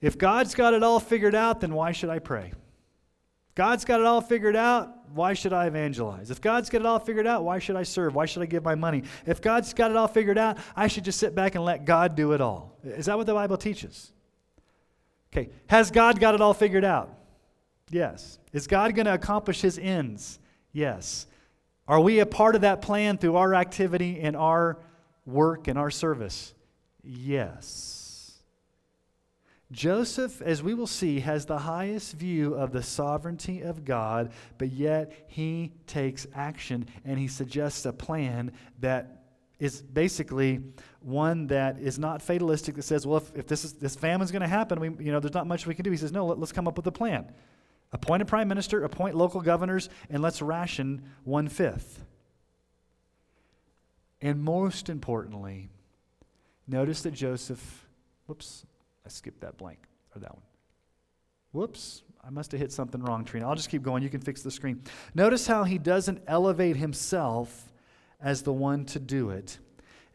If God's got it all figured out, then why should I pray? God's got it all figured out, why should I evangelize? If God's got it all figured out, why should I serve? Why should I give my money? If God's got it all figured out, I should just sit back and let God do it all. Is that what the Bible teaches? Okay, has God got it all figured out? Yes. Is God going to accomplish his ends? Yes. Are we a part of that plan through our activity and our work and our service? Yes. Joseph, as we will see, has the highest view of the sovereignty of God, but yet he takes action and he suggests a plan that is basically one that is not fatalistic that says, well, if, if this, is, this famine's going to happen, we, you know, there's not much we can do. He says, no, let, let's come up with a plan. Appoint a prime minister, appoint local governors, and let's ration one fifth. And most importantly, Notice that Joseph, whoops, I skipped that blank, or that one. Whoops, I must have hit something wrong, Trina. I'll just keep going. You can fix the screen. Notice how he doesn't elevate himself as the one to do it.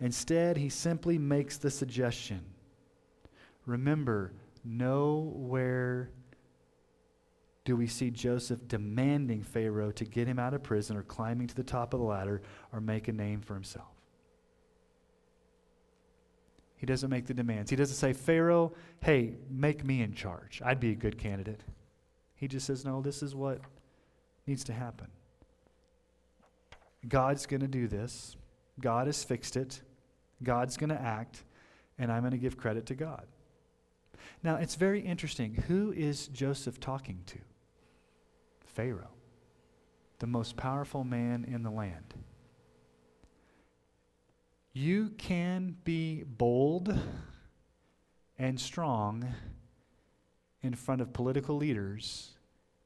Instead, he simply makes the suggestion. Remember, nowhere do we see Joseph demanding Pharaoh to get him out of prison or climbing to the top of the ladder or make a name for himself. He doesn't make the demands. He doesn't say, Pharaoh, hey, make me in charge. I'd be a good candidate. He just says, no, this is what needs to happen. God's going to do this. God has fixed it. God's going to act, and I'm going to give credit to God. Now, it's very interesting. Who is Joseph talking to? Pharaoh, the most powerful man in the land. You can be bold and strong in front of political leaders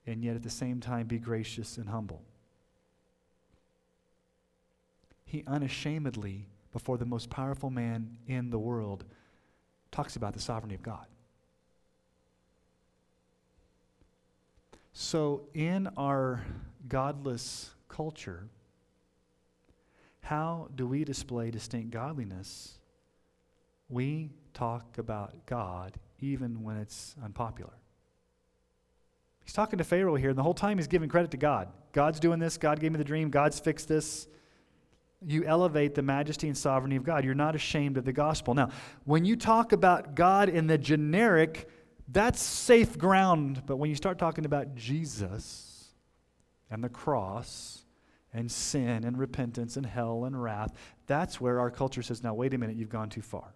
and yet at the same time be gracious and humble. He unashamedly, before the most powerful man in the world, talks about the sovereignty of God. So, in our godless culture, how do we display distinct godliness? We talk about God even when it's unpopular. He's talking to Pharaoh here, and the whole time he's giving credit to God. God's doing this. God gave me the dream. God's fixed this. You elevate the majesty and sovereignty of God. You're not ashamed of the gospel. Now, when you talk about God in the generic, that's safe ground. But when you start talking about Jesus and the cross and sin and repentance and hell and wrath, that's where our culture says, now, wait a minute, you've gone too far.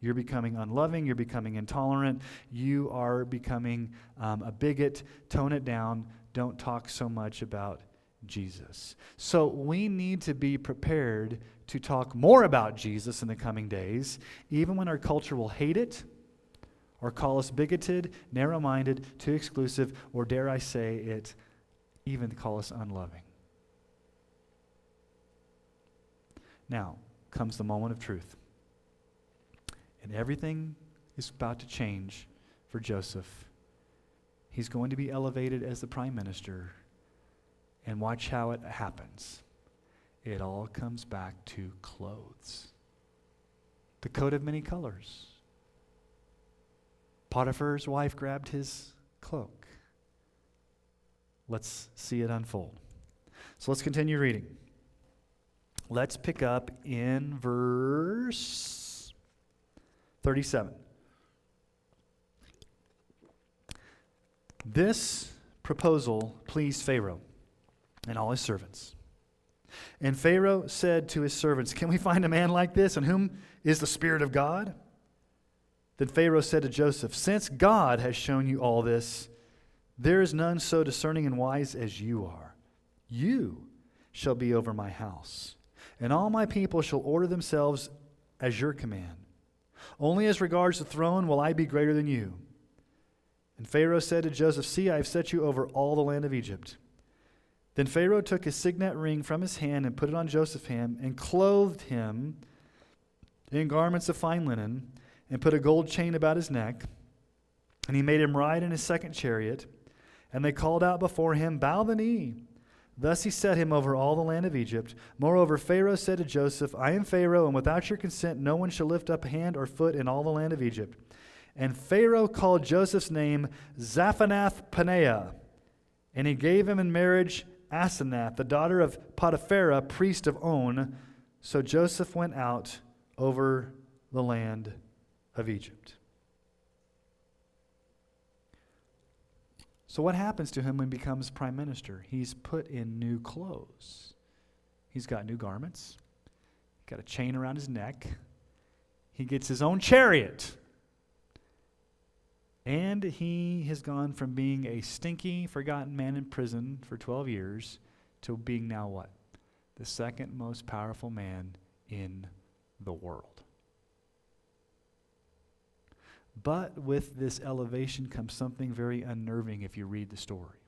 You're becoming unloving. You're becoming intolerant. You are becoming um, a bigot. Tone it down. Don't talk so much about Jesus. So we need to be prepared to talk more about Jesus in the coming days, even when our culture will hate it or call us bigoted, narrow minded, too exclusive, or dare I say it, even call us unloving. Now comes the moment of truth. And everything is about to change for Joseph. He's going to be elevated as the prime minister. And watch how it happens. It all comes back to clothes. The coat of many colors. Potiphar's wife grabbed his cloak. Let's see it unfold. So let's continue reading. Let's pick up in verse 37. This proposal pleased Pharaoh and all his servants. And Pharaoh said to his servants, Can we find a man like this in whom is the Spirit of God? Then Pharaoh said to Joseph, Since God has shown you all this, there is none so discerning and wise as you are. You shall be over my house, and all my people shall order themselves as your command. Only as regards the throne will I be greater than you. And Pharaoh said to Joseph, See, I have set you over all the land of Egypt. Then Pharaoh took his signet ring from his hand and put it on Joseph's hand and clothed him in garments of fine linen and put a gold chain about his neck. And he made him ride in his second chariot. And they called out before him, Bow the knee. Thus he set him over all the land of Egypt. Moreover, Pharaoh said to Joseph, I am Pharaoh, and without your consent no one shall lift up hand or foot in all the land of Egypt. And Pharaoh called Joseph's name Zaphenath Paneah, and he gave him in marriage Asenath, the daughter of Potiphera, priest of On. So Joseph went out over the land of Egypt. So, what happens to him when he becomes prime minister? He's put in new clothes. He's got new garments, got a chain around his neck, he gets his own chariot. And he has gone from being a stinky, forgotten man in prison for 12 years to being now what? The second most powerful man in the world. But with this elevation comes something very unnerving if you read the story.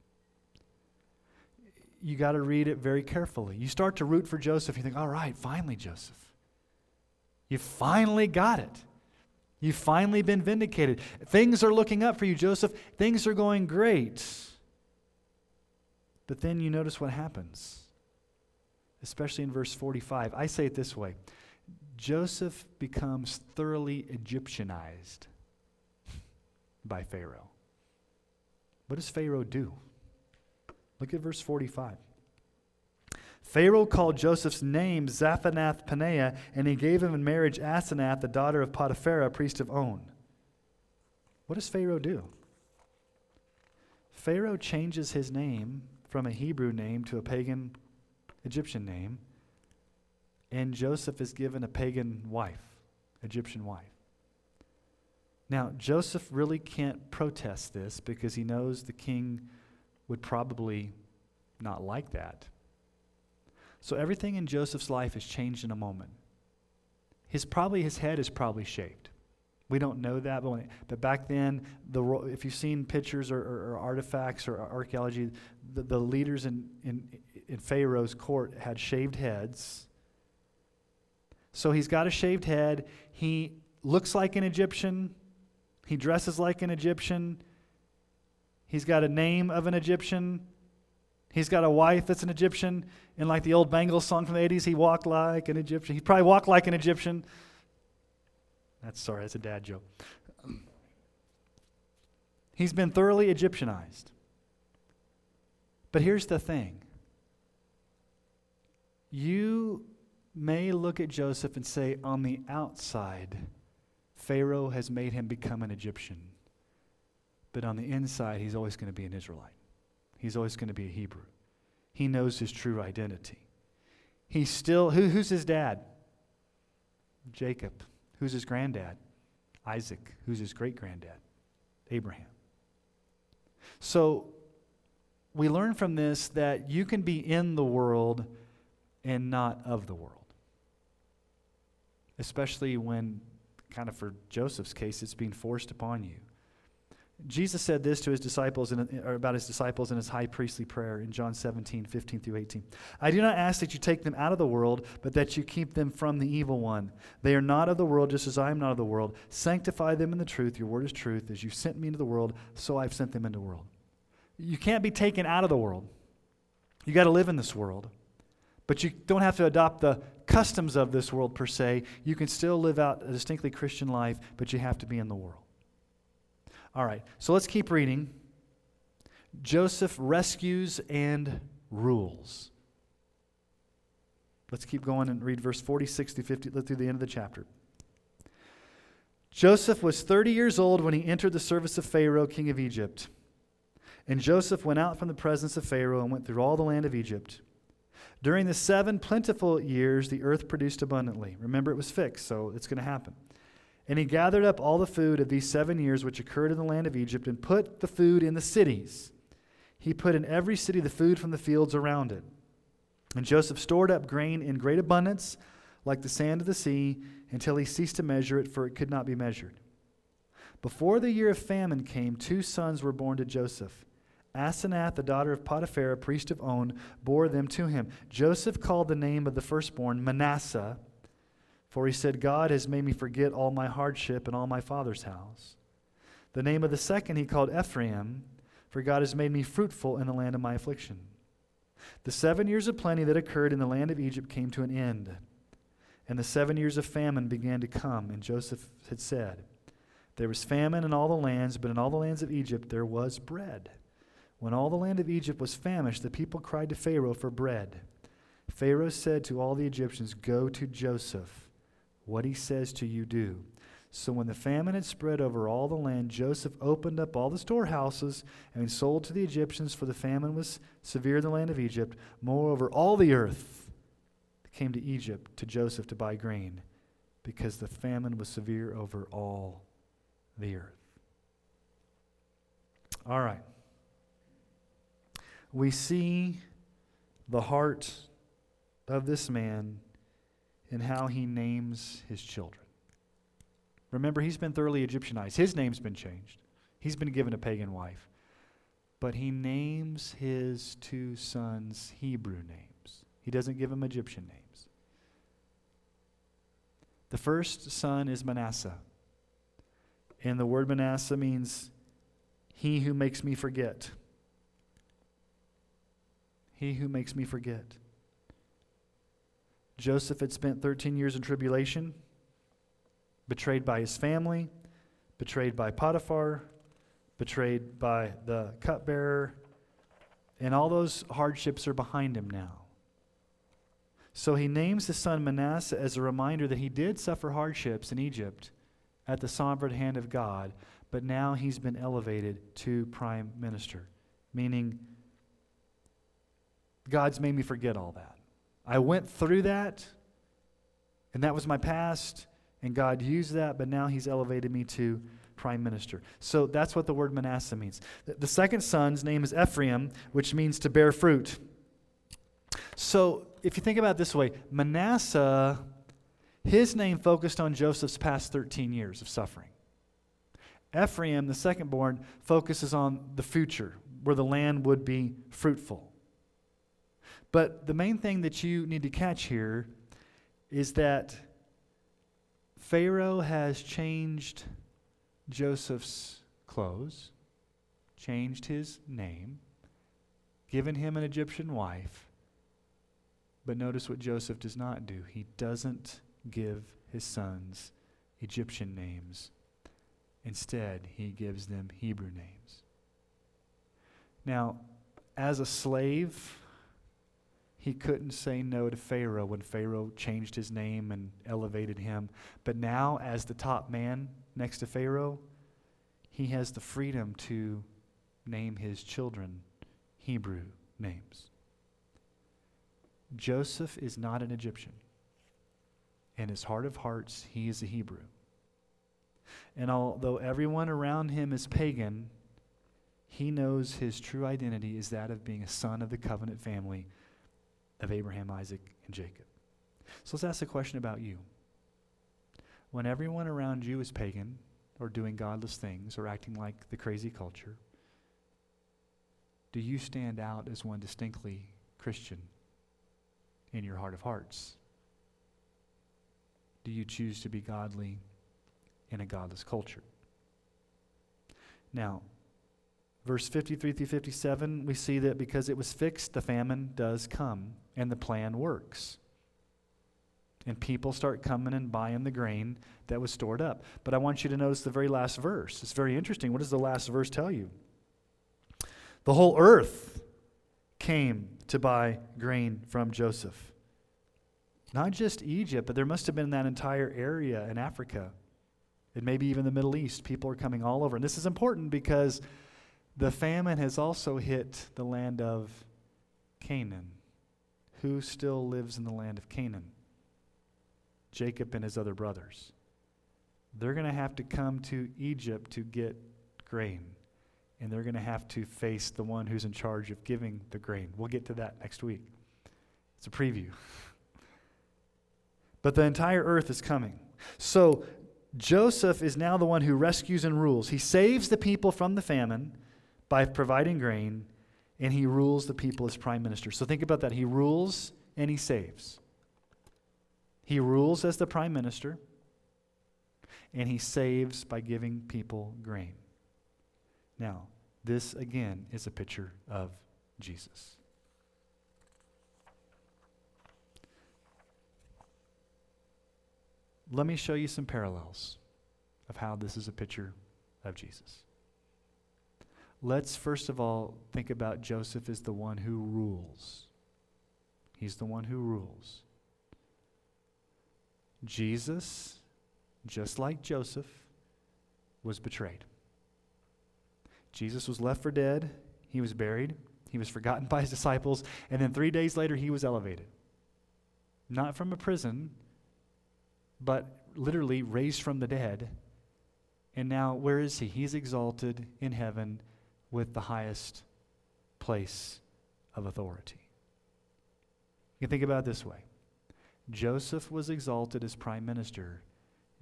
You got to read it very carefully. You start to root for Joseph. You think, all right, finally, Joseph. You finally got it. You've finally been vindicated. Things are looking up for you, Joseph. Things are going great. But then you notice what happens, especially in verse 45. I say it this way Joseph becomes thoroughly Egyptianized by Pharaoh. What does Pharaoh do? Look at verse 45. Pharaoh called Joseph's name Zaphenath Paneah, and he gave him in marriage Asenath, the daughter of Potiphera, priest of On. What does Pharaoh do? Pharaoh changes his name from a Hebrew name to a pagan Egyptian name, and Joseph is given a pagan wife, Egyptian wife. Now, Joseph really can't protest this because he knows the king would probably not like that. So everything in Joseph's life has changed in a moment. His probably his head is probably shaved. We don't know that, but, when, but back then, the, if you've seen pictures or, or, or artifacts or archaeology, the, the leaders in, in, in Pharaoh's court had shaved heads. So he's got a shaved head. He looks like an Egyptian. He dresses like an Egyptian. He's got a name of an Egyptian. He's got a wife that's an Egyptian. In like the old Bangles song from the 80s, he walked like an Egyptian. He probably walked like an Egyptian. That's sorry, that's a dad joke. He's been thoroughly Egyptianized. But here's the thing you may look at Joseph and say, on the outside, Pharaoh has made him become an Egyptian. But on the inside, he's always going to be an Israelite. He's always going to be a Hebrew. He knows his true identity. He's still, who, who's his dad? Jacob. Who's his granddad? Isaac. Who's his great granddad? Abraham. So we learn from this that you can be in the world and not of the world. Especially when, kind of for Joseph's case, it's being forced upon you. Jesus said this to his disciples, in, or about his disciples in his high priestly prayer in John 17, 15 through 18. I do not ask that you take them out of the world, but that you keep them from the evil one. They are not of the world, just as I am not of the world. Sanctify them in the truth. Your word is truth. As you sent me into the world, so I've sent them into the world. You can't be taken out of the world. You got to live in this world. But you don't have to adopt the customs of this world per se. You can still live out a distinctly Christian life, but you have to be in the world. All right, so let's keep reading. Joseph rescues and rules. Let's keep going and read verse 46 through 50 through the end of the chapter. Joseph was 30 years old when he entered the service of Pharaoh, king of Egypt. And Joseph went out from the presence of Pharaoh and went through all the land of Egypt. During the seven plentiful years, the earth produced abundantly. Remember, it was fixed, so it's going to happen. And he gathered up all the food of these seven years which occurred in the land of Egypt and put the food in the cities. He put in every city the food from the fields around it. And Joseph stored up grain in great abundance, like the sand of the sea, until he ceased to measure it, for it could not be measured. Before the year of famine came, two sons were born to Joseph. Asenath, the daughter of Potiphera, a priest of On, bore them to him. Joseph called the name of the firstborn Manasseh for he said, God has made me forget all my hardship and all my father's house. The name of the second he called Ephraim, for God has made me fruitful in the land of my affliction. The seven years of plenty that occurred in the land of Egypt came to an end, and the seven years of famine began to come. And Joseph had said, There was famine in all the lands, but in all the lands of Egypt there was bread. When all the land of Egypt was famished, the people cried to Pharaoh for bread. Pharaoh said to all the Egyptians, Go to Joseph what he says to you, do. So when the famine had spread over all the land, Joseph opened up all the storehouses and sold to the Egyptians, for the famine was severe in the land of Egypt. Moreover, all the earth came to Egypt to Joseph to buy grain, because the famine was severe over all the earth. All right. We see the heart of this man in how he names his children. Remember, he's been thoroughly Egyptianized. His name's been changed. He's been given a pagan wife. But he names his two sons Hebrew names. He doesn't give them Egyptian names. The first son is Manasseh. And the word Manasseh means he who makes me forget. He who makes me forget. Joseph had spent 13 years in tribulation, betrayed by his family, betrayed by Potiphar, betrayed by the cupbearer, and all those hardships are behind him now. So he names his son Manasseh as a reminder that he did suffer hardships in Egypt at the sovereign hand of God, but now he's been elevated to prime minister, meaning God's made me forget all that. I went through that, and that was my past, and God used that, but now He's elevated me to prime minister. So that's what the word Manasseh means. The second son's name is Ephraim, which means to bear fruit. So if you think about it this way, Manasseh, his name focused on Joseph's past 13 years of suffering. Ephraim, the second born, focuses on the future, where the land would be fruitful. But the main thing that you need to catch here is that Pharaoh has changed Joseph's clothes, changed his name, given him an Egyptian wife. But notice what Joseph does not do. He doesn't give his sons Egyptian names. Instead, he gives them Hebrew names. Now, as a slave, he couldn't say no to Pharaoh when Pharaoh changed his name and elevated him. But now, as the top man next to Pharaoh, he has the freedom to name his children Hebrew names. Joseph is not an Egyptian. In his heart of hearts, he is a Hebrew. And although everyone around him is pagan, he knows his true identity is that of being a son of the covenant family of Abraham, Isaac, and Jacob. So let's ask a question about you. When everyone around you is pagan or doing godless things or acting like the crazy culture, do you stand out as one distinctly Christian in your heart of hearts? Do you choose to be godly in a godless culture? Now, verse 53 through 57, we see that because it was fixed, the famine does come and the plan works. And people start coming and buying the grain that was stored up. But I want you to notice the very last verse. It's very interesting. What does the last verse tell you? The whole earth came to buy grain from Joseph. Not just Egypt, but there must have been that entire area in Africa and maybe even the Middle East. People are coming all over. And this is important because the famine has also hit the land of Canaan. Who still lives in the land of Canaan? Jacob and his other brothers. They're going to have to come to Egypt to get grain. And they're going to have to face the one who's in charge of giving the grain. We'll get to that next week. It's a preview. But the entire earth is coming. So Joseph is now the one who rescues and rules. He saves the people from the famine by providing grain, and he rules the people as prime minister. So think about that. He rules and he saves. He rules as the prime minister, and he saves by giving people grain. Now, this again is a picture of Jesus. Let me show you some parallels of how this is a picture of Jesus. Let's first of all think about Joseph as the one who rules. He's the one who rules. Jesus, just like Joseph, was betrayed. Jesus was left for dead. He was buried. He was forgotten by his disciples. And then three days later, he was elevated. Not from a prison, but literally raised from the dead. And now, where is he? He's exalted in heaven with the highest place of authority. You can think about it this way Joseph was exalted as prime minister,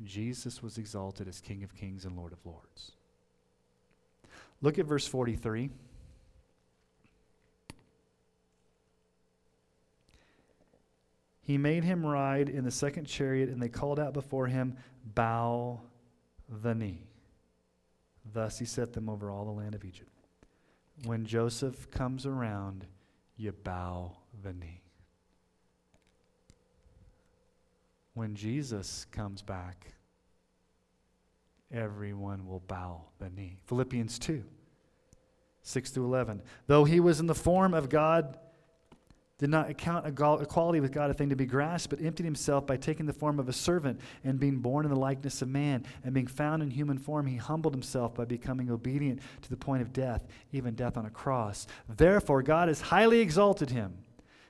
Jesus was exalted as King of kings and Lord of lords. Look at verse 43. He made him ride in the second chariot, and they called out before him, Bow the knee. Thus he set them over all the land of Egypt. When Joseph comes around, you bow the knee. When Jesus comes back, everyone will bow the knee. Philippians 2 6 to 11. Though he was in the form of God, did not account equality with God a thing to be grasped, but emptied himself by taking the form of a servant and being born in the likeness of man. And being found in human form, he humbled himself by becoming obedient to the point of death, even death on a cross. Therefore, God has highly exalted him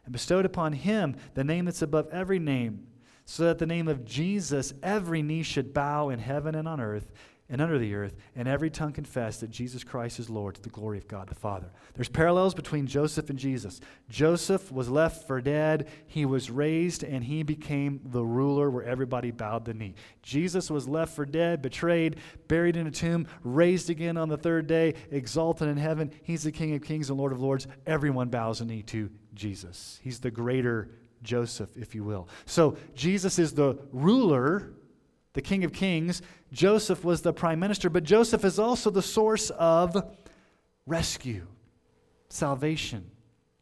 and bestowed upon him the name that's above every name, so that the name of Jesus every knee should bow in heaven and on earth and under the earth, and every tongue confess that Jesus Christ is Lord to the glory of God the Father. There's parallels between Joseph and Jesus. Joseph was left for dead, he was raised, and he became the ruler where everybody bowed the knee. Jesus was left for dead, betrayed, buried in a tomb, raised again on the third day, exalted in heaven. He's the King of kings and Lord of lords. Everyone bows a knee to Jesus. He's the greater Joseph, if you will. So Jesus is the ruler the King of Kings. Joseph was the prime minister, but Joseph is also the source of rescue, salvation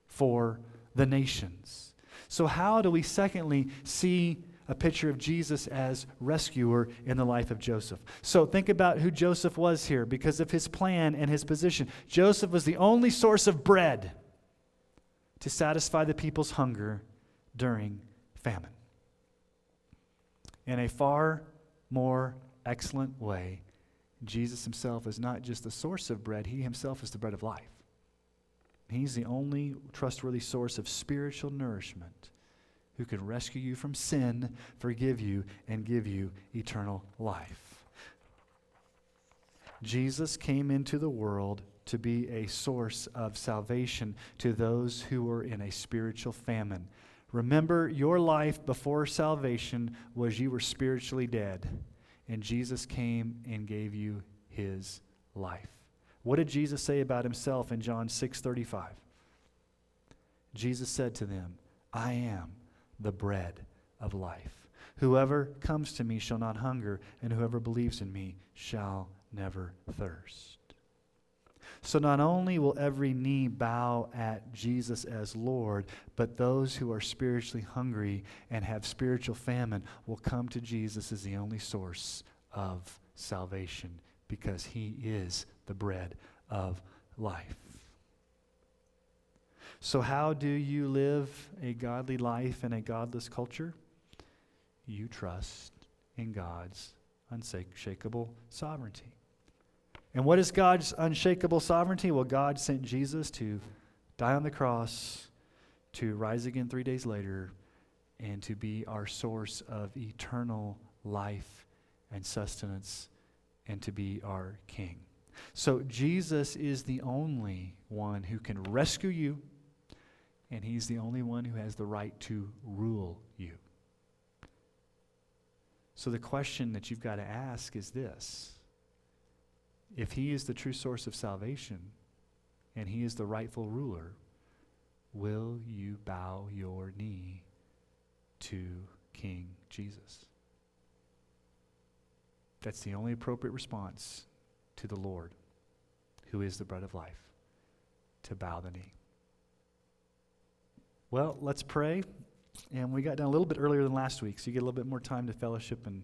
for the nations. So, how do we, secondly, see a picture of Jesus as rescuer in the life of Joseph? So, think about who Joseph was here because of his plan and his position. Joseph was the only source of bread to satisfy the people's hunger during famine. In a far more excellent way, Jesus himself is not just the source of bread, he himself is the bread of life. He's the only trustworthy source of spiritual nourishment who can rescue you from sin, forgive you, and give you eternal life. Jesus came into the world to be a source of salvation to those who were in a spiritual famine. Remember, your life before salvation was you were spiritually dead, and Jesus came and gave you his life. What did Jesus say about himself in John 6:35? Jesus said to them, "I am the bread of life. Whoever comes to me shall not hunger, and whoever believes in me shall never thirst." So not only will every knee bow at Jesus as Lord, but those who are spiritually hungry and have spiritual famine will come to Jesus as the only source of salvation because he is the bread of life. So, how do you live a godly life in a godless culture? You trust in God's unshakable sovereignty. And what is God's unshakable sovereignty? Well, God sent Jesus to die on the cross, to rise again three days later, and to be our source of eternal life and sustenance, and to be our King. So, Jesus is the only one who can rescue you, and He's the only one who has the right to rule you. So, the question that you've got to ask is this if he is the true source of salvation and he is the rightful ruler, will you bow your knee to King Jesus? That's the only appropriate response to the Lord, who is the bread of life, to bow the knee. Well, let's pray. And we got done a little bit earlier than last week, so you get a little bit more time to fellowship and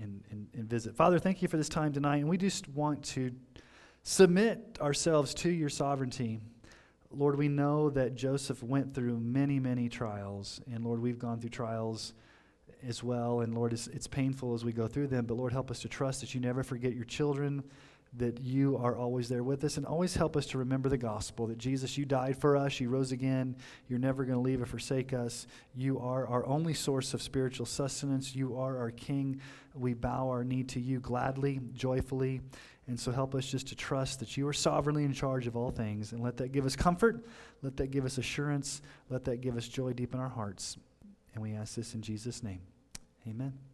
and, and, and visit. Father, thank you for this time tonight. And we just want to submit ourselves to your sovereignty. Lord, we know that Joseph went through many, many trials. And Lord, we've gone through trials as well. And Lord, it's, it's painful as we go through them. But Lord, help us to trust that you never forget your children, that you are always there with us, and always help us to remember the gospel that Jesus, you died for us, you rose again, you're never going to leave or forsake us. You are our only source of spiritual sustenance, you are our King. We bow our knee to you gladly, joyfully. And so help us just to trust that you are sovereignly in charge of all things, and let that give us comfort, let that give us assurance, let that give us joy deep in our hearts. And we ask this in Jesus' name. Amen.